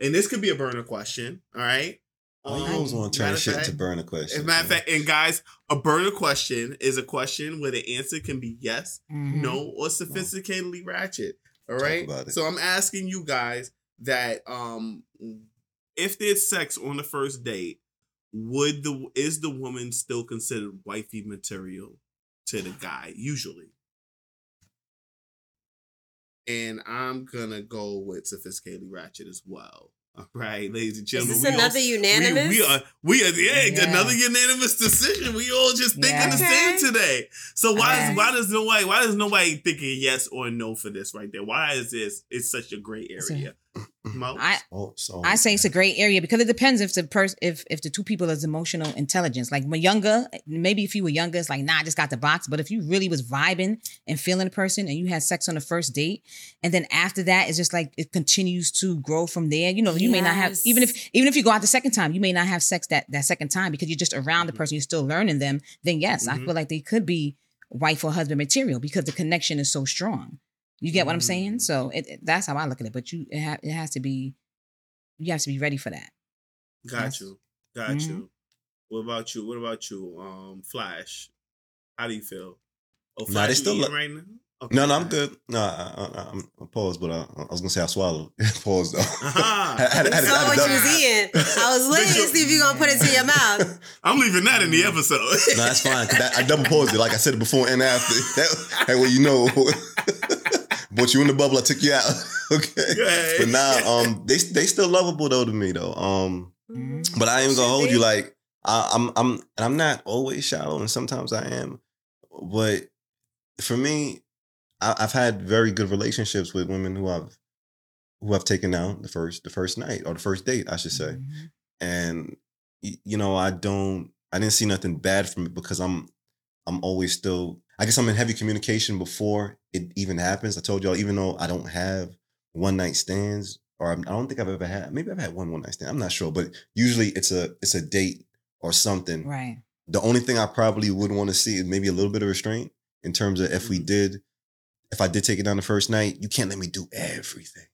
And this could be a burner question. All right.
Why you
Um,
always want to turn shit
fact-
to burn a question?
As a matter of fact, and guys, a burner question is a question where the answer can be yes,
Mhm.
no, or sophisticatedly ratchet. All
Talk
right.
about it.
So I'm asking you guys that um if there's sex on the first date, would the is the woman still considered wifey material to the guy usually? And I'm gonna go with sophisticatedly ratchet as well. All right, ladies and
Is
gentlemen.
this
we all-
another unanimous?
we, we are uh, we are yeah,
Yeah.
another unanimous decision. We all just thinking
Yeah.
the same today. So why
Okay.
is why does nobody why is nobody thinking yes or no for this right there? Why is this it's such a
great
area? Mo?
I,
so
I say it's a great area because it depends if the person if if the two people is emotional intelligence. Like when younger, maybe if you were younger, it's like nah, I just got the box. But if you really was vibing and feeling the person and you had sex on the first date, and then after that, it's just like it continues to grow from there. You know, you may not have even if even if you go out the second time, you may not have sex that that second time because you're just around the
Mhm.
person, you're still learning them. Then yes, I
Mhm.
feel like they could be wife or husband material because the connection is so strong. You get what I'm saying?
Mm.
So it, it- that's how I look at it. But you it, ha- it has to be you have to be ready for that.
got
Yes.
you. Got
Mhm.
you. What about you? What about you? Um Flash. How do you feel? Oh,
Nah,
Flash,
they still
eating
look-
right now? Okay.
No, no, I'm good. No, I, I, I'm paused, but I, I was gonna say I swallowed. pause though.
Aha.
I had- I had- I
saw what you was eating. I was waiting to see if you're gonna put it to your mouth.
I'm leaving that in the episode.
No, that's fine. 'cause that- I double paused it, like I said it before and after. That, that way you know. Bought you in the bubble, I took you out. okay.
Good.
But now, um, they they still lovable though to me though. Um,
Mm-hmm.
but I ain't gonna hold you like I, I'm I'm and I'm not always shallow, and sometimes I am. But for me, I, I've had very good relationships with women who I've who I've taken out the first the first night or the first date, I should say.
Mhm.
And you know, I don't I didn't see nothing bad from it because I'm I'm always still I guess I'm in heavy communication before it even happens. I told y'all, even though I don't have one night stands, or I'm- don't think I've ever had. Maybe I've had one one night stand. I'm not sure, but usually it's a it's a date or something.
Right.
The only thing I probably would want to see is maybe a little bit of restraint in terms of if we
Mhm.
did, if I did take it down the first night, you can't let me do everything.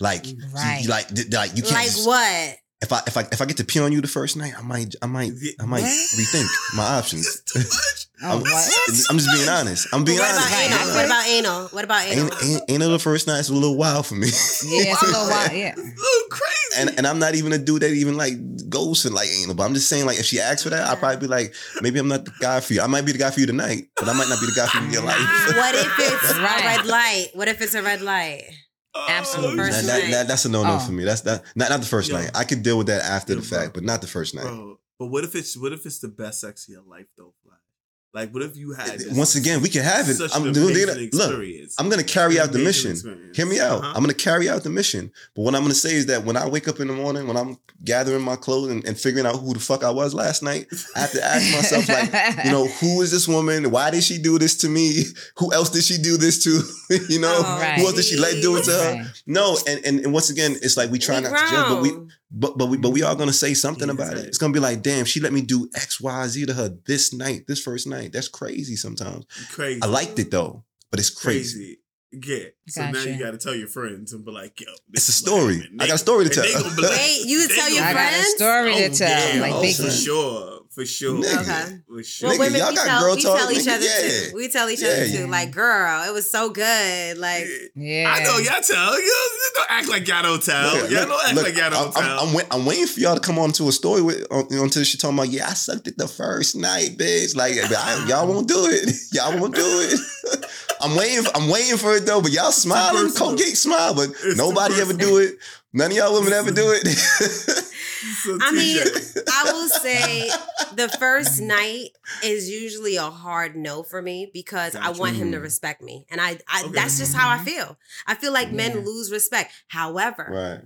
Like,
Right.
you, like, like you can't.
Like
just-
what?
If I if I if I get to pee on you the first night, I might I might I might
What?
rethink my options.
It's too much.
I'm. I'm just being honest. I'm being
what about
honest.
anal?
Right.
What about anal? What about anal?
Ain't, ain't, ain't the first night. is a little wild for me.
Yeah, it's a little wild. Yeah.
It's a little crazy.
and and I'm not even a dude that even like goes and like anal. But I'm just saying, like, if she asks for that, I'll probably be like, maybe I'm not the guy for you. I might be the guy for you tonight, but I might not be the guy for you in your life.
what if it's
Right.
a red light? What if it's a red light?
Absolutely.
First
That- that-
night.
that- that's a no no
Oh.
for me. That's that not not the first
Yo.
night. I could deal with that after
Yo,
the
bro.
fact, but not the first night.
Bro, but what if it's what if it's the best sex of your life though, Fly? Like what if you had this-
Once again, we can have it.
such
I'm
an
doing
amazing
look. I'm gonna carry out the mission.
experience.
Hear me out.
Uh-huh.
I'm gonna carry out the mission. But what I'm gonna say is that when I wake up in the morning, when I'm gathering my clothes and, and figuring out who the fuck I was last night, I have to ask myself, like, you know, who is this woman? Why did she do this to me? Who else did she do this to? you know,
Oh,
Right.
who else did she let do it to her?
Right.
No, and, and and once again, it's like we try
We
not to judge, but we
grown.
But but we but we are gonna say something
Yeah,
about it. It's gonna be like, damn, she let me do X, Y, Z to her this night, this first night. That's crazy sometimes.
crazy.
I liked it though, but it's crazy.
crazy. Yeah. So now you got to tell your friends and be like, yo,
It's a story.
what.
I got a story to tell.
gonna like-
Wait, you
they
tell your
gonna
I got a
friends?
story to
Oh,
tell,
yeah,
like
oh,
oh,
for sure, for sure.
Nigga.
Okay.
for sure.
Well, women,
y'all
we
got
tell,
girl
we
talk,
tell each
nigga,
other
yeah.
too. We tell each
Yeah,
other
yeah.
too. Like, girl, it was so good. Like,
Yeah.
I know y'all tell. You don't act like y'all don't tell.
Look,
y'all
look,
don't act
look,
like y'all don't
I'm,
tell.
I'm, I'm, wait, I'm waiting for y'all to come on to a story with on, until she talking about yeah I sucked it the first night, bitch. Like I, y'all won't do it. Y'all won't do it. I'm waiting. I'm waiting for it though. But y'all smiling,
personal.
Colgate smile, but
It's
nobody ever do it. None of y'all women ever do it.
So,
I mean, I will say the first night is usually a hard no for me because I want him to respect me. And I, I
Okay.
that's just how I feel. I feel like men lose respect. However,
right.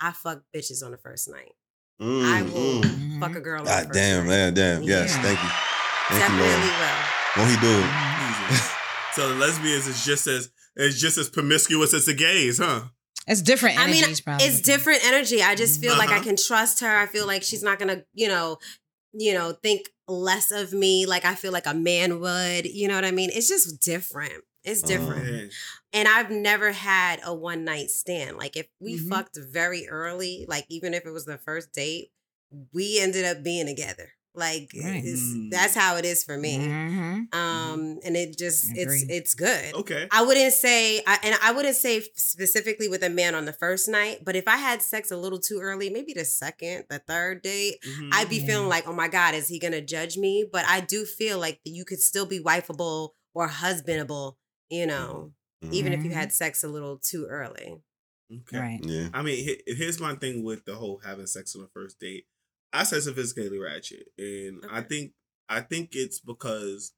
I fuck bitches on the first night.
Mm,
I will
mm.
fuck a girl on the
God
first
damn,
night.
man, damn. Yes,
Yeah.
thank you. Thank you,
Definitely
Lord.
will.
Won't he do
so the lesbians is just as it's just as promiscuous as the gays, huh?
It's different
I mean,
probably.
it's different energy. I just feel like I
Uh-huh.
can trust her. I feel like she's not gonna, you know, you know, think less of me like I feel like a man would. You know what I mean? It's just different. It's
Uh,
different.
Yeah.
And I've never had a one night stand. Like if we
Mhm.
fucked very early, like even if it was the first date, we ended up being together. Like
Right.
Mm.
that's how it is for me.
Mhm.
Um, and it just it's it's good.
Okay.
I wouldn't say, I, and I wouldn't say specifically with a man on the first night, but if I had sex a little too early, maybe the second, the third date,
Mhm.
I'd be
Yeah.
feeling like, oh my God, is he gonna judge me? But I do feel like you could still be wifeable or husbandable, you know, even if you
Mhm.
had sex a little too early.
okay.
Right.
Yeah.
I mean, here's my thing with the whole having sex on the first date. I said sophisticatedly ratchet, and I think I think it's because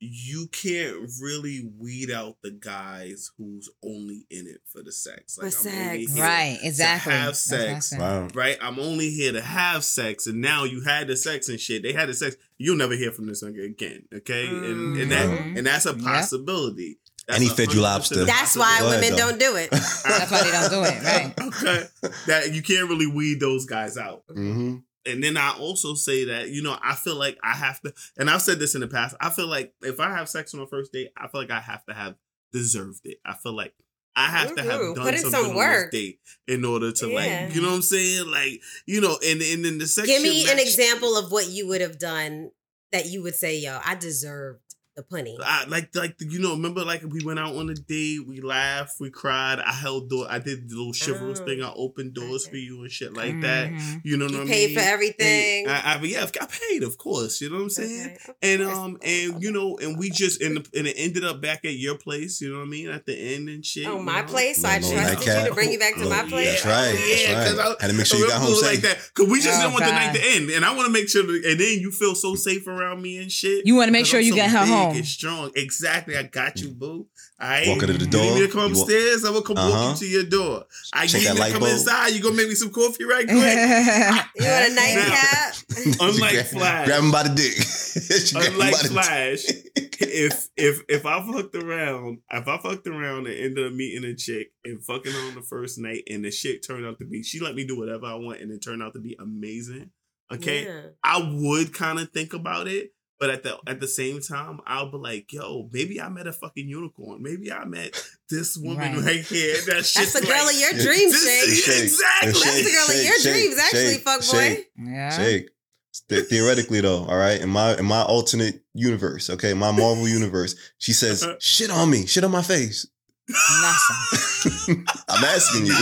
you can't really weed out the guys who's only in it for the sex.
For
I'm only
sex.
here
Right. Exactly.
have
That's what I
sex.
said.
Wow.
Right, I'm only here to have sex, and now you had the sex and shit. They had the sex. You'll never hear from this nigga again. Okay, and and that
Mhm.
and that's a
Yep.
possibility. That's
And he fed you lobster.
That's why
Go ahead,
women
though.
don't do it.
That's why they don't do it, right.
okay, that you can't really weed those guys out.
Mm-hmm.
And then I also say that, you know, I feel like I have to, and I've said this in the past, I feel like if I have sex on a first date, I feel like I have to have deserved it. I feel like I have to have done something
some
on this date in order to
Yeah.
like, you know what I'm saying? Like, you know, and and then the sex.
Give me
should
an example of what you would have done that you would say, yo, I deserved the punny.
I, like, like you know, remember, like we went out on a date, we laughed, we cried. I held door, I did the little chivalrous
Oh.
thing. I opened doors
Okay.
for you and shit like that.
Mhm.
You know
You
what I mean?
paid
mean?
for everything.
I, I, yeah, I paid, of course. You know what I'm saying?
Okay,
And um and you know and we just and, and it ended up back at your place. You know what I mean? At the end and shit.
Oh, my
know?
place. So I
Little
trusted you
nightcap.
to bring you back to my
Look,
place.
That's right.
Yeah,
that's
'cause
right.
I-
Had to make sure you got home
Real
safe.
like that because we just
Oh,
didn't want the night to end, and I want to make sure. That, and then you feel so safe around me and shit.
You wanna make sure
I'm
you
so
get her
big
home.
And strong, exactly. I got you, boo. I
Walk her to the
You need me to come
You walk-
upstairs? I will come walk
Uh-huh.
you to your door. I
Check
need you to come
bulb.
inside. You gonna make me some coffee right quick.
You want a nightcap?
Unlike
grab,
Flash.
grab him by the dick. She grab
Unlike Flash, if if if I fucked around, if I fucked around and ended up meeting a chick and fucking her on the first night, and the shit turned out to be, she let me do whatever I want, and it turned out to be amazing. Okay,
Yeah.
I would kind of think about it, but at the at the same time, I'll be like, yo, maybe I met a fucking unicorn. Maybe I met this woman
Right.
right, here. That's
That's
just
the girl
like,
of your dreams,
This-
Shake.
Shake.
Exactly.
Shake.
That's the girl of your
shake,
dreams, actually,
shake,
fuck boy.
shake.
Yeah.
Shake. The- theoretically though, all right, in my in my alternate universe, okay, my Marvel universe, she says, uh-huh. "Shit on me, shit on my face."
Nothing.
I'm asking you.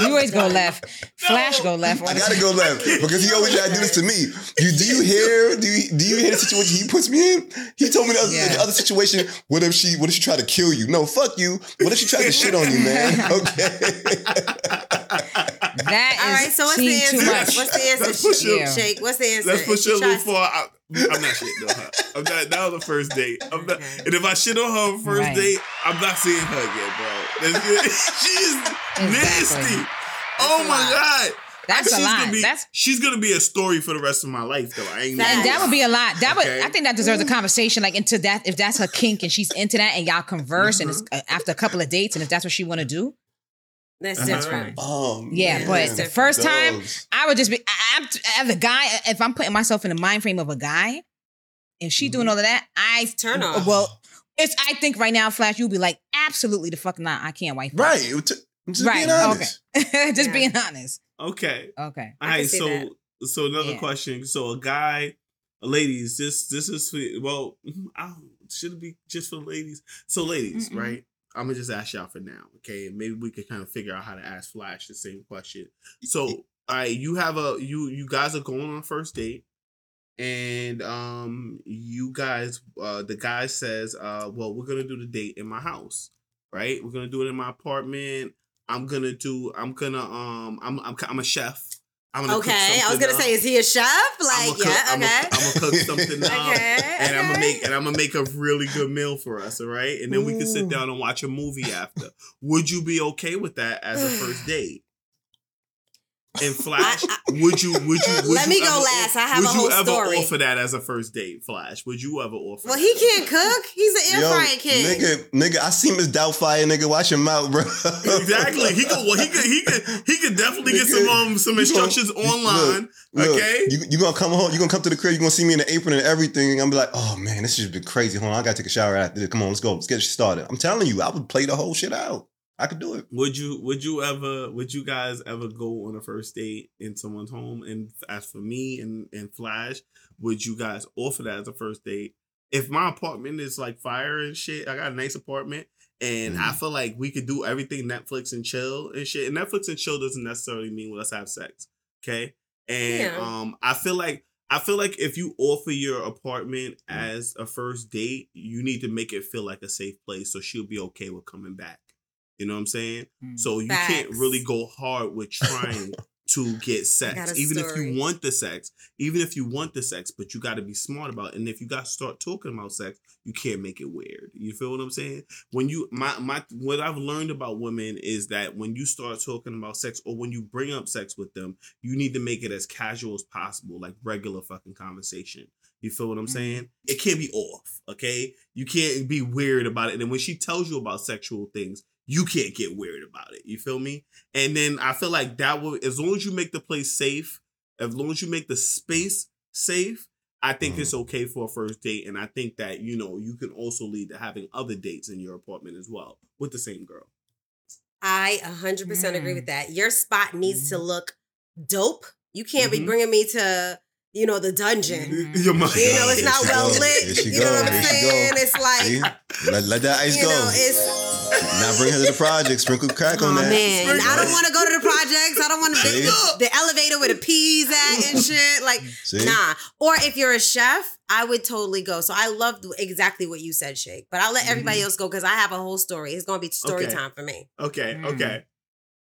You always go left. Flash go left.
I gotta go left because he always gotta do this to me. You do you hear? Do you do you hear the situation he puts me in? He told me the other,
Yeah.
the other situation. What if she? What if she tried to kill you? No, fuck you. What if she tried to shit on you, man? Okay.
That is
All right, so what's the answer?
too much.
What's the answer?
That's for sure.
Yeah.
Shake. What's the answer?
Let's push
she
it a little
tries-
far. I'm not shitting on her. I'm not. That was the first date. I'm not,
Okay.
and if I shit on her on first
Right.
date, I'm not seeing her again, bro. That's, she's nasty.
Exactly.
Oh my
lot.
god.
That's
she's
a lot.
Gonna be,
That's
she's gonna be a story for the rest of my life, though. I ain't.
And that would be a lot. That would I think that deserves a conversation. Like into that, if that's her kink and she's into that, and y'all converse, and it's uh, after a couple of dates, and if that's what she want to do,
That's
Uh-huh.
different.
fine.
Oh
Yeah,
Yeah,
but
that's
the
different.
first time, I would just be I, I'm, as a guy. If I'm putting myself in the mind frame of a guy, and she doing all of that, I
Turn off.
Well, it's I think right now, Flash, you'll be like, absolutely the fuck not. I can't wife.
Right. it- Just
Right.
being honest.
Okay. just
Yeah.
being honest.
Okay.
Okay.
All
I can
right.
see
So,
that.
so another
Yeah.
question. So a guy, ladies, this this is for well, I don't, should it be just for ladies? So ladies,
Mm-mm.
right? I'm gonna just ask y'all for now, okay? And maybe we could kind of figure out how to ask Flash the same question. So, all right, you have a you you guys are going on a first date, and um, you guys, uh, the guy says, uh, well, we're gonna do the date in my house, right? We're gonna do it in my apartment. I'm gonna do. I'm gonna um. I'm I'm I'm a chef. I'm gonna
Okay, I was gonna
up.
say, is he a chef? Like,
cook-
yeah, okay.
I'ma cook something up,
Okay,
and I'm gonna make and I'm gonna make a really good meal for us, all right? And then we can sit down and watch a movie after. Would you be okay with that as a first date? And Flash, would you? Would you? Would
Let
you
me go
ever
last.
o-
I have a whole story.
would
a
you
whole
ever
story.
offer that as a first date, Flash? Would you ever offer?
Well,
that?
he can't cook. He's an air
Yo,
frying king.
nigga, nigga, I see Miss Doubtfire, nigga. Watch him out, bro.
Exactly. He could. Well, he could. He could. He could definitely get some um some
You gonna-
instructions
you-
online.
Look,
okay.
you you gonna come home? You gonna come to the crib? You gonna see me in the apron and everything? I'm be like, oh man, this has been crazy. Hold on, I gotta take a shower after this. Come on, let's go. Let's get started. I'm telling you, I would play the whole shit out. I could do it.
Would you would you ever would you guys ever go on a first date in someone's home? And as for me and, and Flash, would you guys offer that as a first date? If my apartment is like fire and shit, I got a nice apartment and I feel like we could do everything Netflix and chill and shit. And Netflix and chill doesn't necessarily mean let's have sex. Okay. And
Yeah.
um I feel like I feel like if you offer your apartment as a first date, you need to make it feel like a safe place so she'll be okay with coming back. You know what I'm saying?
Mm.
So you can't really go hard with trying to get sex.
a
Even if you want the sex, even if you want the sex, but you got to be smart about it. And if you got to start talking about sex, you can't make it weird. You feel what I'm saying? When you my my what I've learned about women is that when you start talking about sex or when you bring up sex with them, you need to make it as casual as possible, like regular fucking conversation. You feel what I'm
Mm-hmm.
saying? It can't be off, okay? You can't be weird about it. And then when she tells you about sexual things, you can't get weird about it. You feel me? And then I feel like that will, as long as you make the place safe, as long as you make the space safe, I think
Mhm.
it's okay for a first date. And I think that, you know, you can also lead to having other dates in your apartment as well with the same girl.
I 100% agree
Mm.
with that. Your spot needs to look dope. You can't be
Mhm.
bringing me to, you know, the dungeon.
Mhm.
Your.
You know, it's not well
go.
lit.
There she
You know what I'm saying? It's like,
Let, let that ice
you
go.
know, it's
now bring her to the project. Sprinkle crack
Oh
on that.
man,
Sprinkle.
I don't want to go to the projects. I don't want to
See?
the, the elevator with the peas at and shit. Like,
See?
nah. Or if you're a chef, I would totally go. So I loved exactly what you said, Shake. But I'll let everybody else go because I have a whole story. It's gonna be story
Okay.
time for me.
Okay,
Mm.
okay.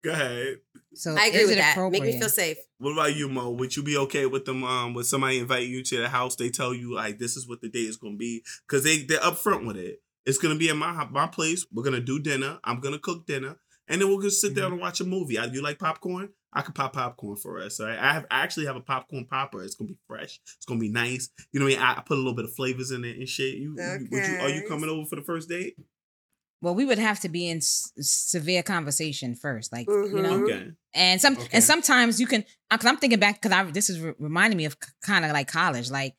Go ahead.
So
I agree with that. Make me feel safe.
What about you, Mo? Would you be okay with them? Um, with somebody invite you to the house, they tell you like this is what the date is gonna be because they they're upfront with it. It's gonna be at my my place. We're gonna do dinner. I'm gonna cook dinner, and then we'll just sit down and watch a movie. I, you like popcorn? I could pop popcorn for us. All right? I have I actually have a popcorn popper. It's gonna be fresh. It's gonna be nice. You know what I mean? I, I put a little bit of flavors in it and shit. You, you would you are you coming over for the first date?
well, we would have to be in s- severe conversation first, like you know.
Mhm.
Okay.
And some
Okay.
and sometimes you can because I'm thinking back because I this is re- reminding me of kind of like college. Like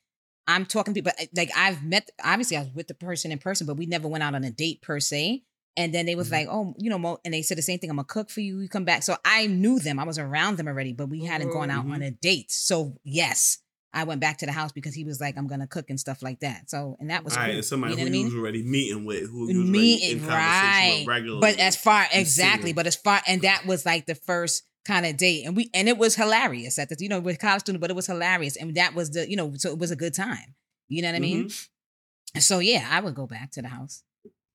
I'm talking to people uh, like I've met obviously I was with the person in person, but we never went out on a date per se. And then they was
Mhm.
like, oh, you know, Mo, and they said the same thing. I'm gonna cook for you. You come back. So I knew them. I was around them already, but we hadn't gone out
Mhm.
on a date. So yes, I went back to the house because he was like, I'm gonna cook and stuff like that. So and that was
All right,
cool.
it's somebody
you know
who
I
you
mean?
was already meeting with, who you was
Me
already in
and
conversation
right,
with regularly.
but as far exactly, but as far and that was like the first kind of date, and we and it was hilarious at the you know with college student, but it was hilarious, and that was the you know so it was a good time. You know what I mean?
Mm-hmm.
So yeah, I would go back to the house.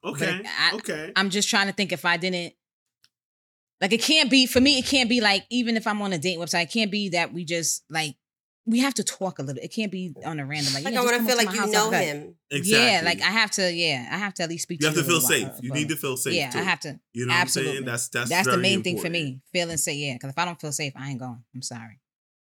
okay,
I-
okay.
I'm just trying to think if I didn't. Like it can't be for me. It can't be like even if I'm on a date website, it can't be that we just like we have to talk a little. It can't be on a random like.
Like
yeah,
I want to feel like you know
I'm
him.
exactly.
Yeah, like I have to. Yeah, I have to at least speak.
To you have
to
to feel safe.
while,
You need to feel safe.
Yeah,
too.
I have to.
You know what I'm saying?
absolutely.
That's that's
That's the
very
main thing for me. Feeling safe. yeah, because if I don't feel safe, I ain't going. I'm sorry.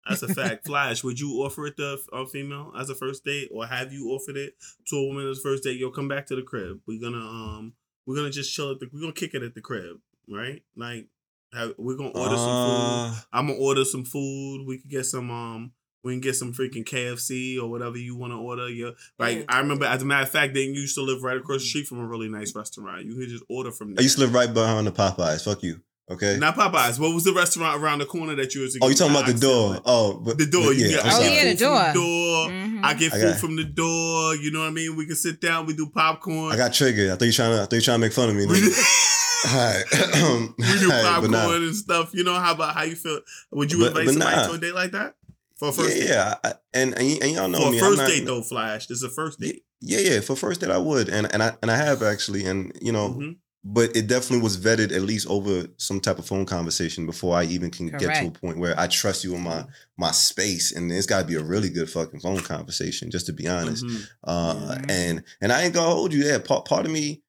That's a fact. Flash, would you offer it to a female as a first date, or have you offered it to a woman as a first date? Yo, come back to the crib. We're gonna um, we're gonna just chill at the. We're gonna kick it at the crib, right? Like, have, we're gonna order some food.
Uh,
I'm gonna order some food. We could get some um. We can get some freaking KFC or whatever you want to order. Yeah, like
Mm.
I remember. As a matter of fact, they used to live right across the street from a really nice restaurant. You could just order from there.
I used to live right behind the Popeyes. Fuck you. Okay.
Not Popeyes. What was the restaurant around the corner that you was?
oh, you talking about the door?
said,
Oh, but
The door. You
Yeah,
get,
I'm
I
Oh,
sorry.
get
yeah, the
food from
door.
door.
Mhm.
I get
I
food
got-
from the door. You know what I mean? We can sit down. We do popcorn.
I got triggered. I thought you trying to. I thought you trying to make fun of me.
we,
nigga.
do,
All right.
we do popcorn
but nah.
and stuff. You know how about how you feel? Would you
But-
invite
but
somebody
nah.
to a date like that for a first
yeah,
date?
yeah. I, and, and and y'all know
For
me.
a
I'm
first
not-
date though, Flash. This is a first date.
Yeah, yeah. For first date, I would, and and I and I have actually, and you know,
Mhm.
but it definitely was vetted at least over some type of phone conversation before I even can get to a point where I trust you in my my space, and it's got to be a really good fucking phone conversation, just to be honest.
Mhm.
Uh, and and I ain't gonna hold you there. Part part of me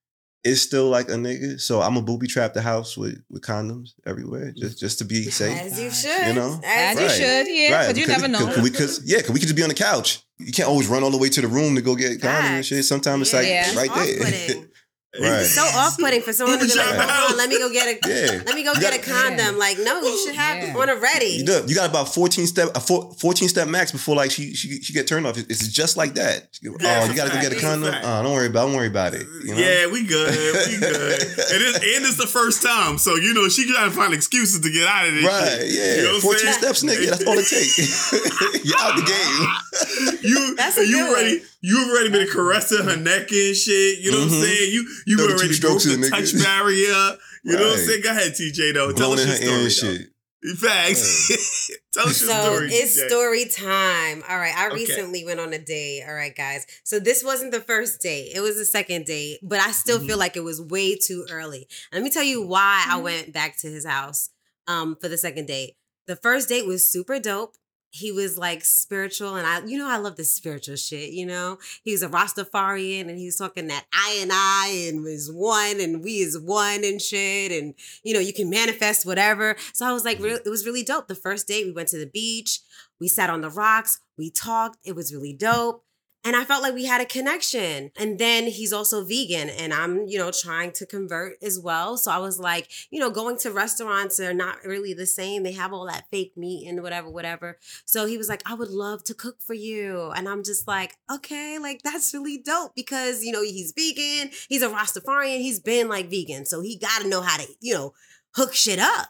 is still like a nigga, so I'm a booby trap the house with with condoms everywhere, just just to be safe.
As you should.
You know?
As you should, yeah, because you never know.
Cause, yeah, cause we could just be on the couch. You can't always run all the way to the room to go get condoms and shit. Sometimes it's like
Yeah.
right there.
Off-putting.
Right.
It's so off-putting for someone to be like,
Booby trap
"Hold on, let me go get a,
Yeah.
let me go
You
get a
gotta-
condom." Like, no, you should have
Yeah.
one already.
You do. You got about 14 step, a four, 14 step max before like she she, she get turned off. It's just like that.
Yeah,
oh, you gotta go get a condom.
fact.
Oh, don't worry about. Don't worry about it. You know?
Yeah, we good. We good. and, it's, and it's the first time, so you know she trying to find excuses to get out of this.
Right.
shit.
Yeah.
You know
14
saying?
steps, nigga. That's all it takes. You're out the game.
you
That's a
you
good
ready?
one.
You already been caressing her neck and shit. You know what I'm
Mhm.
saying? You you
32
already broke
strokes
the
in, nigga.
touch barrier. You know what I'm saying? Go ahead, TJ. Though, tell
Blowing
us your story.
shit.
Though. Facts. tell us your
So
story.
it's
TJ.
story time. All right. I
Okay.
recently went on a date. All right, guys. So this wasn't the first date. It was the second date, but I still
Mhm.
feel like it was way too early. Let me tell you why I
Mm-hmm.
went back to his house um for the second date. The first date was super dope. He was like spiritual, and I, you know, I love the spiritual shit. You know, he was a Rastafarian, and he was talking that I and I and was one, and we is one and shit, and you know, you can manifest whatever. So I was like, mm-hmm. real, it was really dope. The first date, we went to the beach, we sat on the rocks, we talked. It was really dope. And I felt like we had a connection. And then he's also vegan, and I'm, you know, trying to convert as well. So I was like, you know, going to restaurants are not really the same. They have all that fake meat and whatever, whatever. So he was like, I would love to cook for you. And I'm just like, okay, like that's really dope because, you know, he's vegan, he's a Rastafarian, he's been like vegan. So he got to know how to, you know, hook shit up.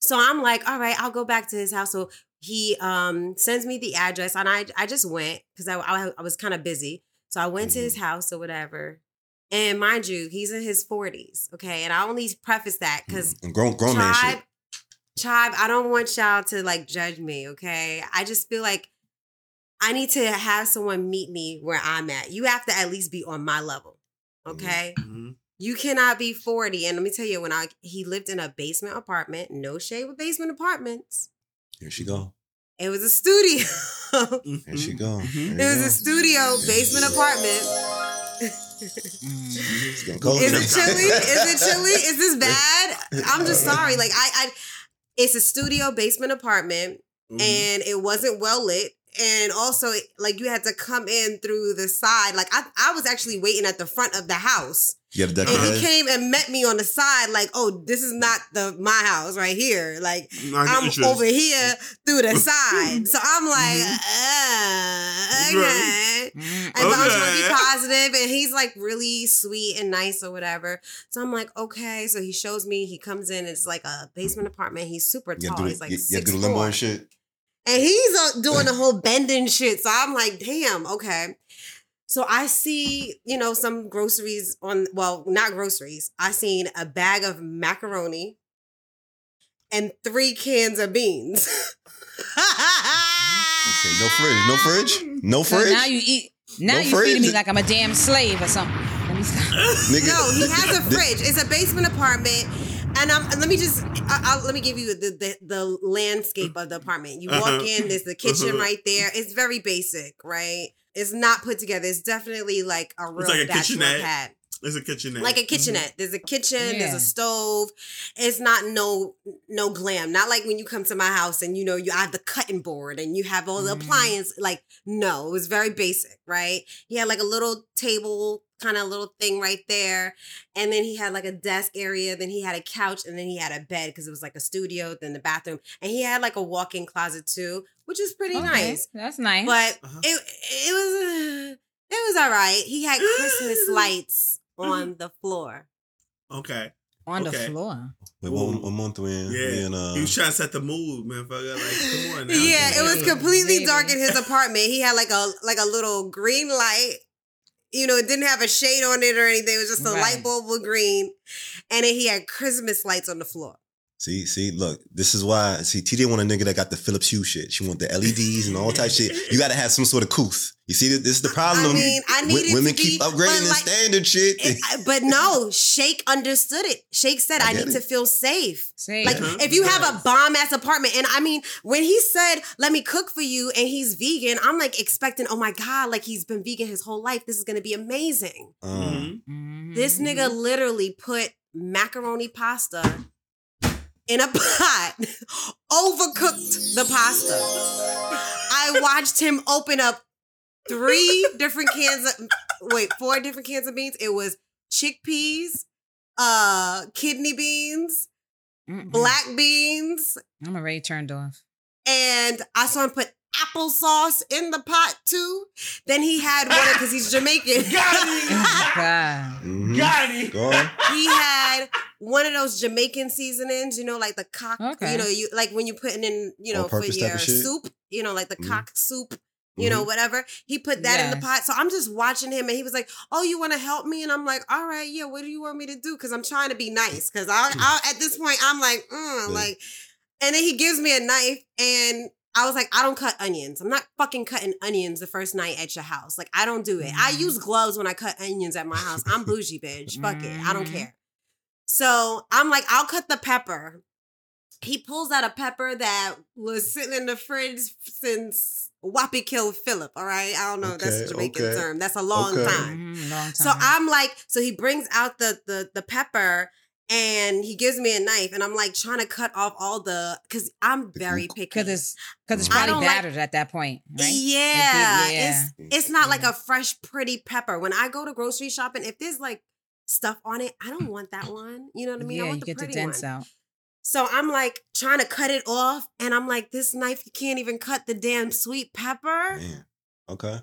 So I'm like, all right, I'll go back to his house. So he um sends me the address and I I just went because I, I I was kind of busy. So I went to his house or whatever. And mind you, he's in his 40s. Okay. And I only preface that because
And grown grown man shit.
tribe, I don't want y'all to like judge me, okay? I just feel like I need to have someone meet me where I'm at. You have to at least be on my level, okay?
Mhm.
You cannot be 40. And let me tell you, when I he lived in a basement apartment, no shade with basement apartments.
Here she go.
It was a studio.
Here she go.
Mhm.
Here
it was
go.
a studio basement apartment.
It's getting cold.
Is it chilly? Is it chilly? Is this bad? I'm just sorry. Like I, I it's a studio basement apartment
Mhm.
and it wasn't well lit. And also like you had to come in through the side. Like I, I was actually waiting at the front of the house.
You got
And
of
he came and met me on the side, like, oh, this is not the my house right here. Like
Not
I'm
interest.
over here through the side. So I'm like,
Mm-hmm.
uh, okay.
Mm.
And so I'm trying to be positive, and he's like really sweet and nice or whatever. So I'm like, okay. So he shows me, he comes in, it's like a basement apartment. He's super tall.
gotta do,
He's like
you, you
six
do limbo
four.
and shit.
And he's uh, doing the whole bending shit. So I'm like, damn, okay. So I see, you know, some groceries on, well, not groceries. I seen a bag of macaroni and three cans of beans.
Okay, no fridge, no fridge, no
So
fridge.
now you eat. Now
No
you feeding me like I'm a damn slave or something. Let me stop.
Nigga,
No, he has a fridge. It's a basement apartment. And um, let me just, I, I'll, let me give you the, the the landscape of the apartment. You walk
Uh-huh.
in, there's the kitchen
Uh-huh.
right there. It's very basic, right? It's not put together. It's definitely like a real
like a kitchenette.
pad.
It's a kitchenette.
like a kitchenette. There's a kitchen, there's a stove. It's not no no glam. Not like when you come to my house and you know you I have the cutting board and you have all the
Mhm.
appliance. Like no, it was very basic, right? He had like a little table kind of little thing right there, and then he had like a desk area. Then he had a couch, and then he had a bed because it was like a studio. Then the bathroom, and he had like a walk-in closet too, which is pretty
Okay,
nice.
That's nice.
But
Uh-huh.
it it was uh, it was all right. He had Christmas lights on the floor.
okay.
on
okay.
the floor.
Wait, one, one month we in.
Yeah.
We in uh,
he was trying to set the mood, man. Like, come on now.
Yeah, it was completely dark in his apartment. He had like a like a little green light. You know, it didn't have a shade on it or anything. It was just a
Right.
light bulb with green. And then he had Christmas lights on the floor.
See, see, look, this is why. See, TJ want a nigga that got the Philips Hue shit. She want the LEDs and all type shit. You got to have some sort of couth. You see, this is the problem.
I mean, I
Wo-
needed
women
to
keep
be,
upgrading
but
the
like-
standard shit.
It- but no, Shake understood it. Shake said,
I
I, need
it.
to feel safe.
Say
Like
Uh-huh.
if you have a bomb ass apartment, and I mean, when he said, "Let me cook for you," and he's vegan, I'm like expecting, "Oh my god, like he's been vegan his whole life. This is gonna be amazing."
Um,
Mhm.
This
Mm-hmm.
nigga literally put macaroni pasta in a pot, overcooked the pasta. I watched him open up three different cans of wait, four different cans of beans. It was chickpeas, uh, kidney beans,
Mm-mm.
black beans,
I'm already turned off.
and I saw him put applesauce in the pot too. Then he had one because he's Jamaican.
Oh, God.
mhm.
Got it.
Go
he had one of those Jamaican seasonings, you know, like the cock,
Okay.
you know, you like when you're putting in, you know, for your soup, you know, like the
Mhm.
cock soup, you know, whatever. He put that in the pot. So I'm just watching him and he was like, Oh, you want to help me? And I'm like, All right, yeah, what do you want me to do? Because I'm trying to be nice. Because I, I, at this point, I'm like, mm,
Yeah.
like, and then he gives me a knife and I was like, I don't cut onions. I'm not fucking cutting onions the first night at your house. Like, I don't do it. I
Mhm.
use gloves when I cut onions at my house. I'm bougie, bitch. Fuck it. I don't
Mhm.
care. So I'm like, I'll cut the pepper. He pulls out a pepper that was sitting in the fridge since Whoppy killed Philip. All right. I don't know. that's a Jamaican
okay,
term. That's a long
okay.
time.
Mhm, long time.
So I'm like, so he brings out the the the pepper and he gives me a knife and I'm like trying to cut off all the because I'm very picky.
Because it's, cause it's probably
don't like-
battered at that point, right?
Yeah,
yeah.
it's it's not like mm-hmm. a fresh, pretty pepper. When I go to grocery shopping, if there's like stuff on it, I don't want that one. You know what I mean? I want
you
the
get the
pretty
dents
one.
out.
So I'm like trying to cut it off, and I'm like, this knife you can't even cut the damn sweet pepper.
Man. Okay.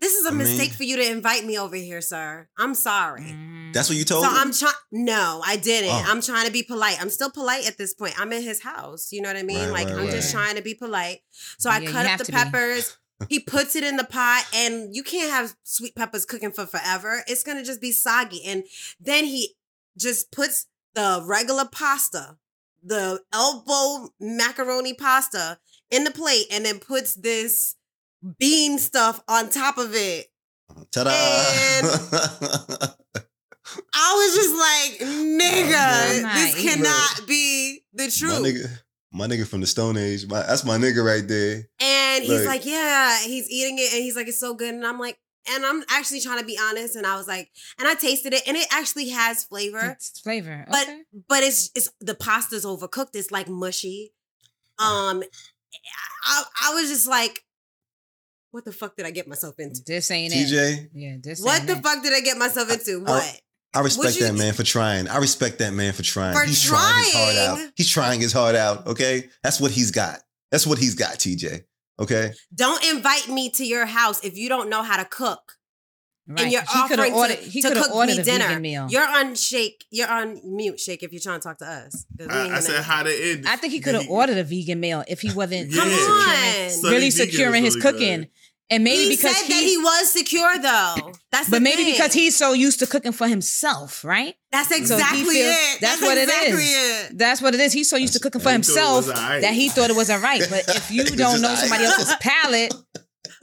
This is a
I mean-
mistake for you to invite me over here, sir. I'm sorry.
Mhm.
That's what you told me?
So
him?
I'm trying. No, I didn't.
Oh.
I'm trying to be polite. I'm still polite at this point. I'm in his house. You know what I mean?
Right,
like
right,
I'm just trying to be polite. So I
Yeah, you
cut up the peppers. he puts it in the pot, and you can't have sweet peppers cooking for forever. It's gonna just be soggy. And then he just puts the regular pasta, the elbow macaroni pasta, in the plate, and then puts this bean stuff on top of it.
Ta-da!
I was just like, nigga,
I'm
this
eating
cannot be the
my
truth.
nigga, my nigga from the Stone Age. My, that's my nigga right there.
And he's
Like-
like, yeah, he's eating it and he's like, it's so good. And I'm like, and I'm actually trying to be honest. And I was like, and I tasted it and it actually has flavor,
It's flavor.
but
okay.
but it's it's the pasta's overcooked. It's like mushy. Um, I I was just like, what the fuck did I get myself into?
This ain't it.
TJ,
Yeah, this
What
ain't
the
it.
fuck did I get myself into?
I-
What?
I respect
you-
that man for trying. I respect that man for trying.
For
he's trying his heart out. He's trying his heart out. Okay, that's what he's got. That's what he's got, TJ. Okay,
Don't invite me to your house if you don't know how to cook.
Right.
And you're
he could
offering
have ordered.
to,
He
to
could have
cook
ordered
me
a
dinner.
vegan meal.
You're on shake. You're on mute, shake. If you're trying to talk to us,
I, I said how to end.
I think he could have ordered a vegan meal if he wasn't
Yeah.
Come
securing-
on.
Really
vegan is
securing his
really
cooking.
good.
And maybe
he
because
said that he was secure though. That's
but
the
maybe
thing.
because he's so used to cooking for himself, right?
That's
So
exactly
feels-
it.
That's, what
exactly
it is.
it.
That's what it is. He's so used to cooking for
And he thought it
himself
was alright.
that he thought it was all right. But if you don't know
alright.
somebody else's palate,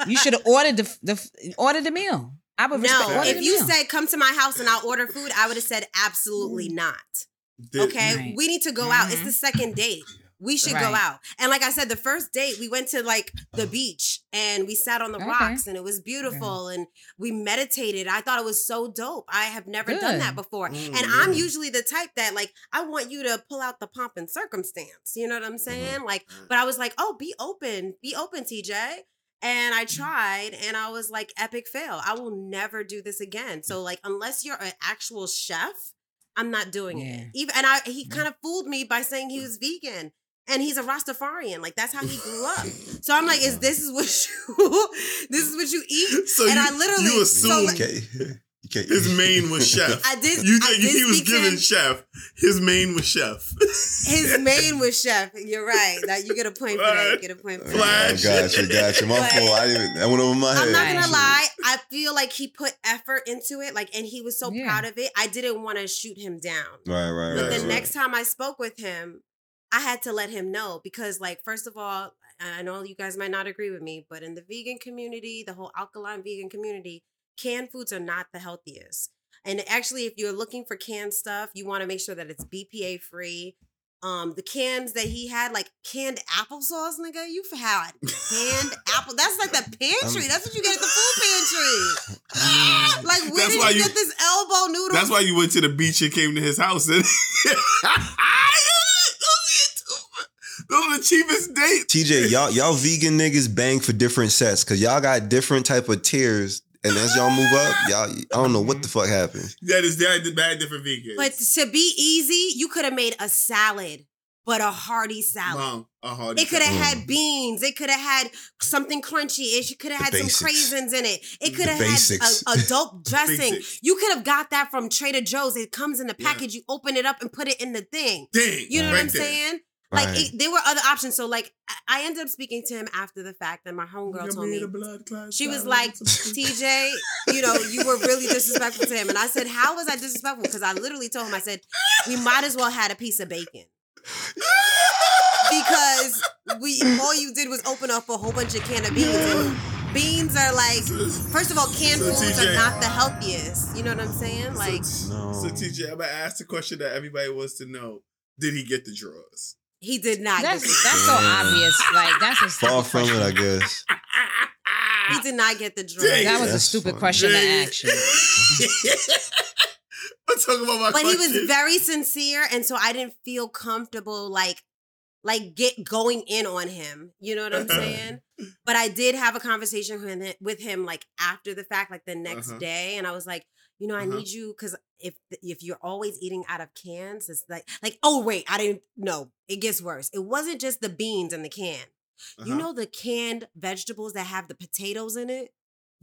you should have ordered the the ordered the meal. I would respect
No, if you
meal.
said come to my house and I'll order food, I would have said absolutely not.
Did-
Okay,
Right.
we need to go out. It's
Mhm.
the second date. We should go out. And like I said, the first date, we went to like the beach and we sat on the
Okay.
rocks and it was beautiful and we meditated. I thought it was so dope. I have never done that before.
Mm,
and I'm usually the type that like I want you to pull out the pomp and circumstance. You know what I'm
Mm-hmm.
saying? Like, but I was like, oh, be open, be open, TJ. And I
Mm-hmm.
tried and I was like, epic fail. I will never do this again. So, like, unless you're an actual chef, I'm not doing
Yeah.
it. Even and I he kind of fooled me by saying he was vegan. And he's a Rastafarian. Like that's how he grew up. So I'm like, is this is what you this is what you eat?
So
and
you,
I literally
you
so
assume
like-
okay. You can't-
his mien was chef.
I did
You think
did
he was
speak
given chef. His mien was chef.
his mien was chef. You're right. That you get a point for that. You get a point for that.
Flash.
I got you, got you. My
But-
fault. I didn't. That went over my head.
I'm not gonna lie. I feel like he put effort into it, like, and he was so
Yeah.
proud of it. I didn't want to shoot him down.
Right, right,
But
right.
the
right.
next time I spoke with him, I had to let him know because, like, first of all, I know you guys might not agree with me, but in the vegan community, the whole alkaline vegan community, canned foods are not the healthiest. And actually, if you're looking for canned stuff, you want to make sure that it's BPA free. Um, the cans that he had, like canned applesauce, nigga, you've had canned apple. That's like the pantry. That's what you get at the food pantry. Like, where did you
you-
get this elbow noodle?
That's why you went to the beach and came to his house. And Those are the cheapest dates.
TJ, y'all y'all vegan niggas bang for different sets because y'all got different type of tiers, and as y'all move up, y'all I don't know what the fuck happened.
That is that bad different vegans.
But to be easy, you could have made a salad, but a hearty salad.
Mom, a hard
It could have
Mm.
had beans. It could have had something crunchy. It could have
The
had some
basics.
craisins in it. It could have had a, a dope dressing. You could have got that from Trader Joe's. It comes in the
Yeah.
package. You open it up and put it in the thing.
Dang.
You know
right
what I'm
there.
saying? Like
Right.
it, there were other options. So like I- I ended up speaking to him after the fact, and my homegirl
Give
told
me
me
the blood clot
she was like, TJ, you know, you were really disrespectful to him. And I said, How was I disrespectful? Because I literally told him, I said, we might as well had a piece of bacon. Because we all you did was open up a whole bunch of can of beans. And beans are like, first of all, canned
So,
foods
TJ.
are not the healthiest. You know what I'm saying? Like
No.
So TJ, I'm gonna ask the question that everybody wants to know: Did he get the drawers?
He did not
That's
get
that's so obvious. Like that's a stupid
Far from it. I guess.
he did not get the
Dang.
drink.
That was a stupid
funny.
question to
Dang.
ask.
I'm talking about my
but he was very sincere and so i didn't feel comfortable like like get going in on him you know what i'm saying but i did have a conversation with him, with him like after the fact like the next
Uh-huh.
day and i was like you know i
Uh-huh.
need you because if if you're always eating out of cans it's like like oh wait i didn't know it gets worse it wasn't just the beans in the can you
Uh-huh.
know the canned vegetables that have the potatoes in it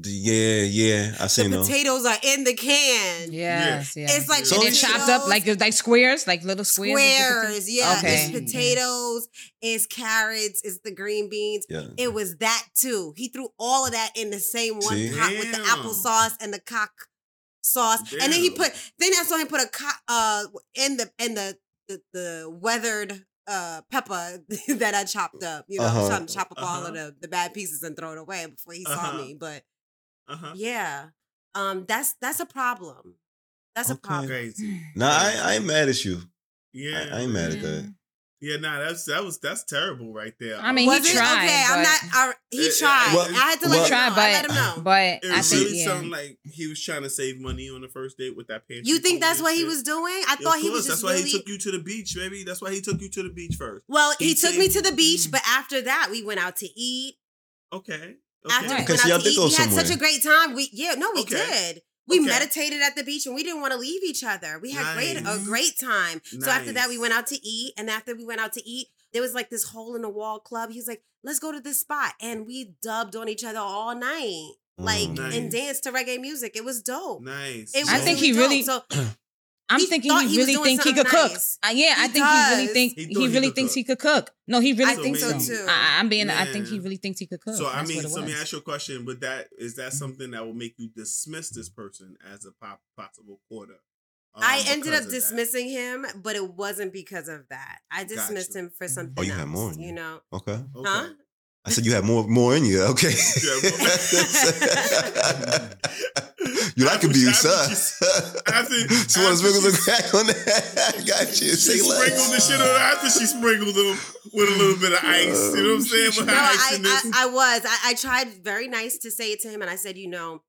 Yeah, yeah. I
the
seen those.
potatoes are in the can
Yes, yeah.
It's like
So
and then
it's-
chopped up like like squares, like little squares.
squares. Yeah,
Okay.
it's potatoes, it's carrots, it's the green beans.
Yeah.
It was that too. He threw all of that in the same one
See?
pot with the
Damn.
applesauce and the cock sauce. And then he put then I saw him put a co- uh in the in the the, the weathered uh pepper that I chopped up. You know,
Uh-huh.
Trying to chop up all of
Uh-huh.
the, the bad pieces and throw it away before he saw
Uh-huh.
me. But
Uh-huh.
yeah. Um that's that's a problem. That's a problem.
Crazy.
Nah, I, I ain't mad at you.
Yeah.
I, I ain't mad at that.
Yeah, nah, that's that was that's terrible right there.
I mean,
Was
he tried,
okay, I'm not. I, he tried.
Well-
I had to
well-
let
He
him know.
tried,
I let him know.
but but
it
I think
really
yeah.
sounded like he was trying to save money on the first date with that pantry.
You think that's
and
what he was doing? I
Yeah,
thought he was just
That's why
really.
he took you to the beach, baby. That's why he took you to the beach first.
well, he,
he
took
said-
me to the beach,
Mm.
but after that, we went out to eat.
Okay.
After we went out to eat,
go
we had such a great time. We yeah, no, we
Okay.
did. We
Okay.
meditated at the beach and we didn't want to leave each other. We had great a great time. So after that, we went out to eat, and after we went out to eat, there was like this hole in the wall club. He was like, "Let's go to this spot," and we dubbed on each other all night, like
Mm.
and
Nice.
danced to reggae music. It was dope.
Nice.
It
I think
really
he
dope.
really-
So
I'm
He
thinking he
he
really
doing
think he
something
could cook. Uh, yeah, I
He
think he really
does.
think
He
he,
thought he
really thinks
cook.
he could cook. No, he really
I
So
think so too.
I, I'm being. I think he really thinks he could cook.
So I
That's
mean,
what
so let me ask you a question. But that is that something that will make you dismiss this person as a pop, possible quarter? um,
I ended up
of that?
dismissing him, but it wasn't because of that. I dismissed
Gotcha.
him for something
Oh, you
else.
had more
you
you.
know,
Okay.
Okay.
huh?
I said you had more more in you. Okay. you like
After-
abuse,
after
huh?
she's- after-
so want to sprinkle some
she's-
crack on that? I got you.
She
Say
sprinkled the shit on after she sprinkled them with a little bit of ice. You know what I'm saying? With her
No, I. I, I was. I, I tried very nice to say it to him, and I said, you know,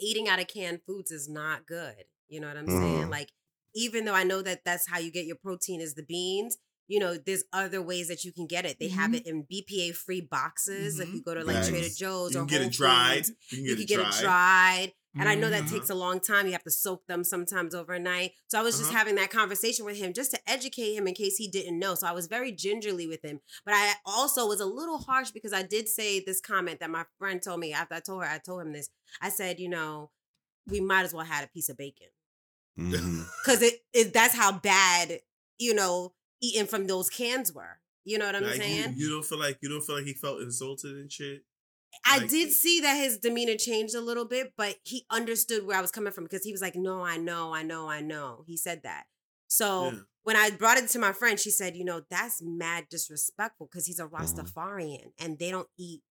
eating out of canned foods is not good. You know what I'm saying?
Mhm.
Like, even though I know that that's how you get your protein is the beans. You know, there's other ways that you can get it. They have
Mhm.
it in BPA free boxes. If
Mhm.
you go to like
Nice.
Trader Joe's
you
or
can get
Whole
it dried.
Foods,
You can
you
get
can
it
get
dried.
it dried. And I know that
Mhm.
takes a long time. You have to soak them sometimes overnight. So I was just
Uh-huh.
having that conversation with him just to educate him in case he didn't know. So I was very gingerly with him. But I also was a little harsh because I did say this comment that my friend told me after I told her, I told him this. I said, you know, we might as well had a piece of bacon. Because it, it that's how bad, you know, eating from those cans were. You know what I'm
Like, you,
saying?
you don't feel like you don't feel like he felt insulted and shit.
I
Like-
did see that his demeanor changed a little bit, but he understood where I was coming from because he was like, "No, I know, I know, I know." He said that. So
Yeah.
when I brought it to my friend, she said, "You know, that's mad disrespectful because he's a
Mm-hmm.
Rastafarian and they don't eat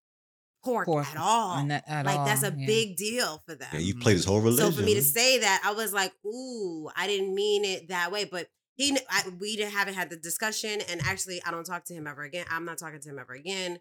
pork,
Pork
at all.
and that- at
like that's a
yeah.
big deal for them."
Yeah, you played his whole religion.
So for me to say that, I was like, "Ooh, I didn't mean it that way." But he, I, we haven't had the discussion, and actually, I don't talk to him ever again. I'm not talking to him ever again.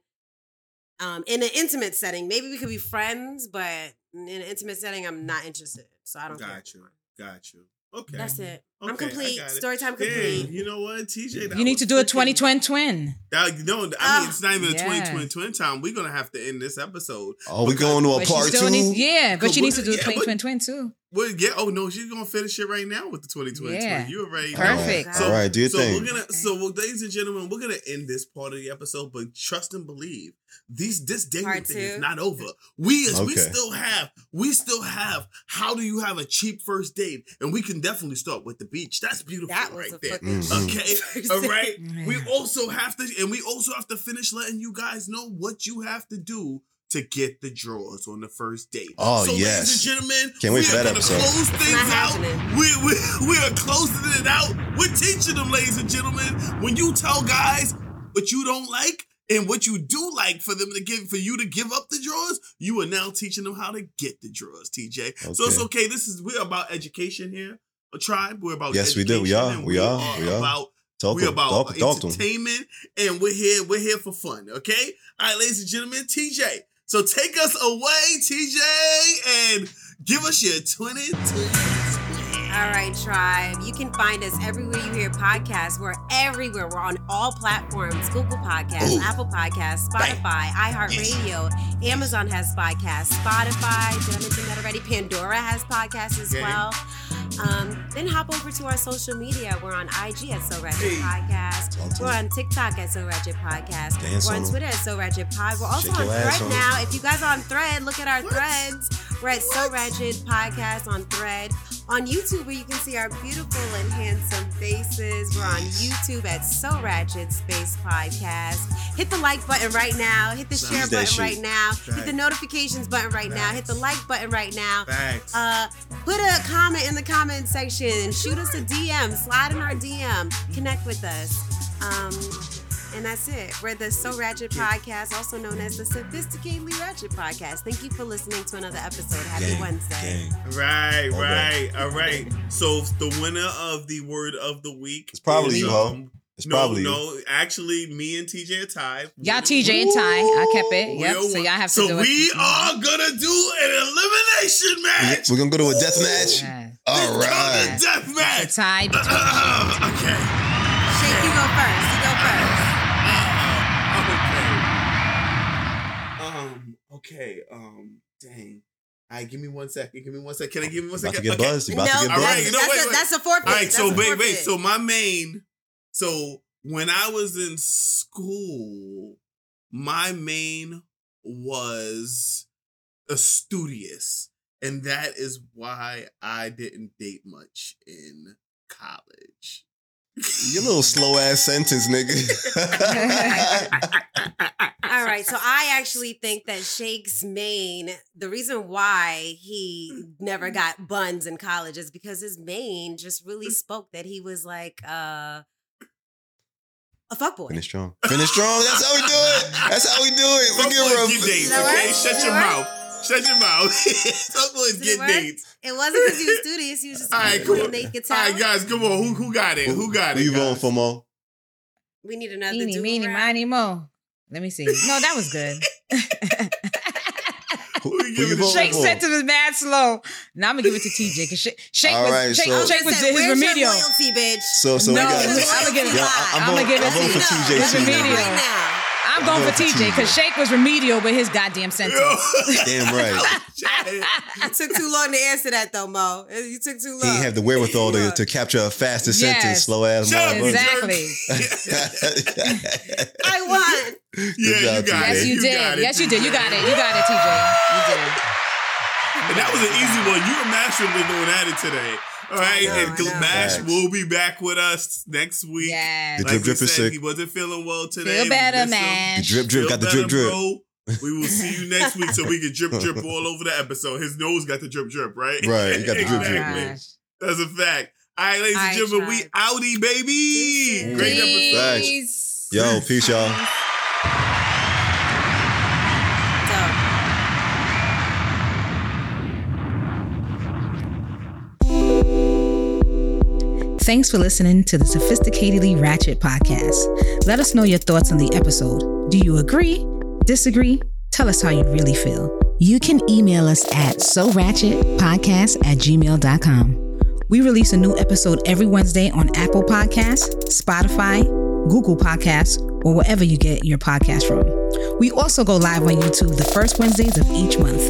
Um, in an intimate setting, maybe we could be friends, but in an intimate setting, I'm not interested. So I don't care.
Got you. Got you. Okay.
That's it. I'm complete. Story time
Damn,
complete.
you know what, TJ? that
You need to do a 2020 twin twin.
That, no, I mean it's not even a
yeah.
2020 twin time. We're gonna have to end this episode.
Oh, we going to a
But
part two?
needs, yeah, but she needs to do a
yeah,
20
what-
twin twin too.
Well, yeah. Oh no, she's gonna finish it right now with the 2020
Yeah.
twin. You already know.
Perfect.
Oh,
So,
All right, do your
so
thing.
we're gonna so well, ladies and gentlemen, we're gonna end this part of the episode, but trust and believe these this dating
Part
thing is not over. We is we still have we still have how do you have a cheap first date? And we can definitely start with the beach. That's beautiful
That
right there.
fucking.
Okay. All right. All
We
also have to and we also have to finish letting you guys know what you have to do to get the drawers on the first date.
Oh,
so,
yes.
ladies and gentlemen,
Can't wait
we
for
are
that
gonna
episode.
close things out. We, we, we are closing it out. We're teaching them, ladies and gentlemen. When you tell guys what you don't like and what you do like for them to give for you to give up the drawers, you are now teaching them how to get the drawers, TJ. So it's
Okay.
okay. This is we're about education here. A tribe. We're about
Yes, we do. We are.
and
We are. We are.
about
Talk
we're about
talk, talk to
entertainment, and we're here. We're here for fun. Okay, all right, ladies and gentlemen. TJ, so take us away, TJ, and give us your twenty two.
All right, tribe. You can find us everywhere you hear podcasts. We're everywhere. We're on all platforms Google Podcasts,
Ooh.
Apple Podcasts, Spotify, iHeartRadio, Amazon has podcasts, Spotify, did I mention that already? Pandora has podcasts as
Okay.
well. Um, then hop over to our social media. We're on IG at So Ratchet. Podcast. We're on TikTok at So Ratchet Podcast.
Dance
We're on
on.
Twitter at So Ratchet Pod. We're also
Shake
on Thread
on
now. If you guys are on Thread, look at our
What?
threads. We're at So Ratchet Podcast on Thread. On YouTube, where you can see our beautiful and handsome faces. We're on YouTube at So Ratchet Space Podcast. Hit the like button right now. Hit the share button
shit.
right now. Hit the notifications button right now. Hit the like button right now.
Facts.
Uh, put a comment in the comment section. Shoot us a DM. Slide in our DM. Connect with us. Um, and that's it. We're the So Ratchet Podcast, also known as the Sophisticatedly Ratchet Podcast. Thank you for listening to another episode. Happy
Gang,
Wednesday.
gang.
Right,
Okay.
right, all right. So the winner of the word of the week
It's probably
is,
you, ho.
um,
It's
no,
probably you.
no. Actually, me and TJ are tied.
Y'all TJ and Ty. I kept it. Yep.
We're
So y'all have to do it.
so
do
we
it.
are gonna do an elimination match.
We're gonna go to a death match.
Yeah.
All
It's called
right.
a death match.
tie
Okay. Um. Dang. All right. Give me one second. Give me one second. Can I give me one second?
About
second?
to get
Okay.
buzzed. You
No,
about to get
All
buzzed.
right,
that's,
you know,
that's,
wait,
a,
wait.
that's a forfeit.
All right.
That's
So wait, wait. So my mien. So when I was in school, my mien was a studious, and that is why I didn't date much in college.
Your little slow ass sentence, nigga.
All right, so I actually think that Shake's mien, the reason why he never got buns in college is because his mien just really spoke that he was like uh, a fuckboy.
Finish strong. Finish strong. That's how we do it. That's how we do it. We
Fuck
give her a
get dates,
that
okay? Shut your mouth. Shut your mouth. Fuck boys
Does
get dates.
It wasn't because he was studious. He was just
All right,
a
cool.
little naked
All right, guys, come on. Who who got it? Who got
Who
it?
you voting for, Mo?
We need another
Eeny,
dude.
meeny, miny, mo. Let me see. No, that was good.
Who,
Who you
who you
giving it
voting
Shake
for?
sent to was mad slow. Now I'm gonna give it to TJ because Shake, Shake was
right,
Shake,
so-
Shake was
Said,
his remedial.
loyalty, bitch?
So, so
No,
we got.
I'ma give it-
Yeah, I- I'm
I'ma give it to.
TJ
It's
too.
remedial.
Right now.
I'm going for
going for
TJ because
TJ.
Shake was remedial with his goddamn sentence.
Damn right.
It took too long to answer that though, Mo. You took too long.
He ain't have the wherewithal to, to capture a faster
Yes.
sentence, slow ass
Shut up.
Exactly.
I won.
Yeah,
Good
you
job,
got
TJ.
it.
Yes, you,
You
did.
got it,
yes, you did. You got it. You got it, TJ. You did.
And that was an easy one. You and Mash should have been going at it today. All right,
know,
and
I know.
Mash will be back with us next week.
Yes.
The
Like
drip
we
drip is
said,
sick.
he wasn't feeling well today.
Feel better,
We
man.
The drip drip
Feel
got the drip drip.
bro. We will see you next week so we can drip drip all over the episode. His nose got the drip drip, right?
Right, he got the drip, drip.
Exactly. That's a fact. All right, ladies
All
and
right,
gentlemen, we
tribe.
outie, baby.
Deuces.
Great episode.
Thanks.
Peace.
Yo, peace, y'all.
Thanks for listening to the Sophisticatedly Ratchet podcast. Let us know your thoughts on the episode. Do you agree? Disagree? Tell us how you really feel. You can email us at so ratchetpodcast at gmail.com. We release a new episode every Wednesday on Apple Podcasts, Spotify, Google Podcasts, or wherever you get your podcast from. We also go live on YouTube the first Wednesdays of each month.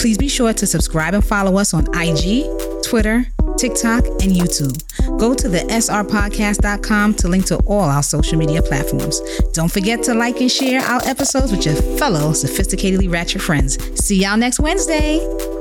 Please be sure to subscribe and follow us on IG, Twitter, TikTok, and YouTube. Go to the srpodcast.com to link to all our social media platforms. Don't forget to like and share our episodes with your fellow sophisticatedly ratchet friends. See y'all next Wednesday.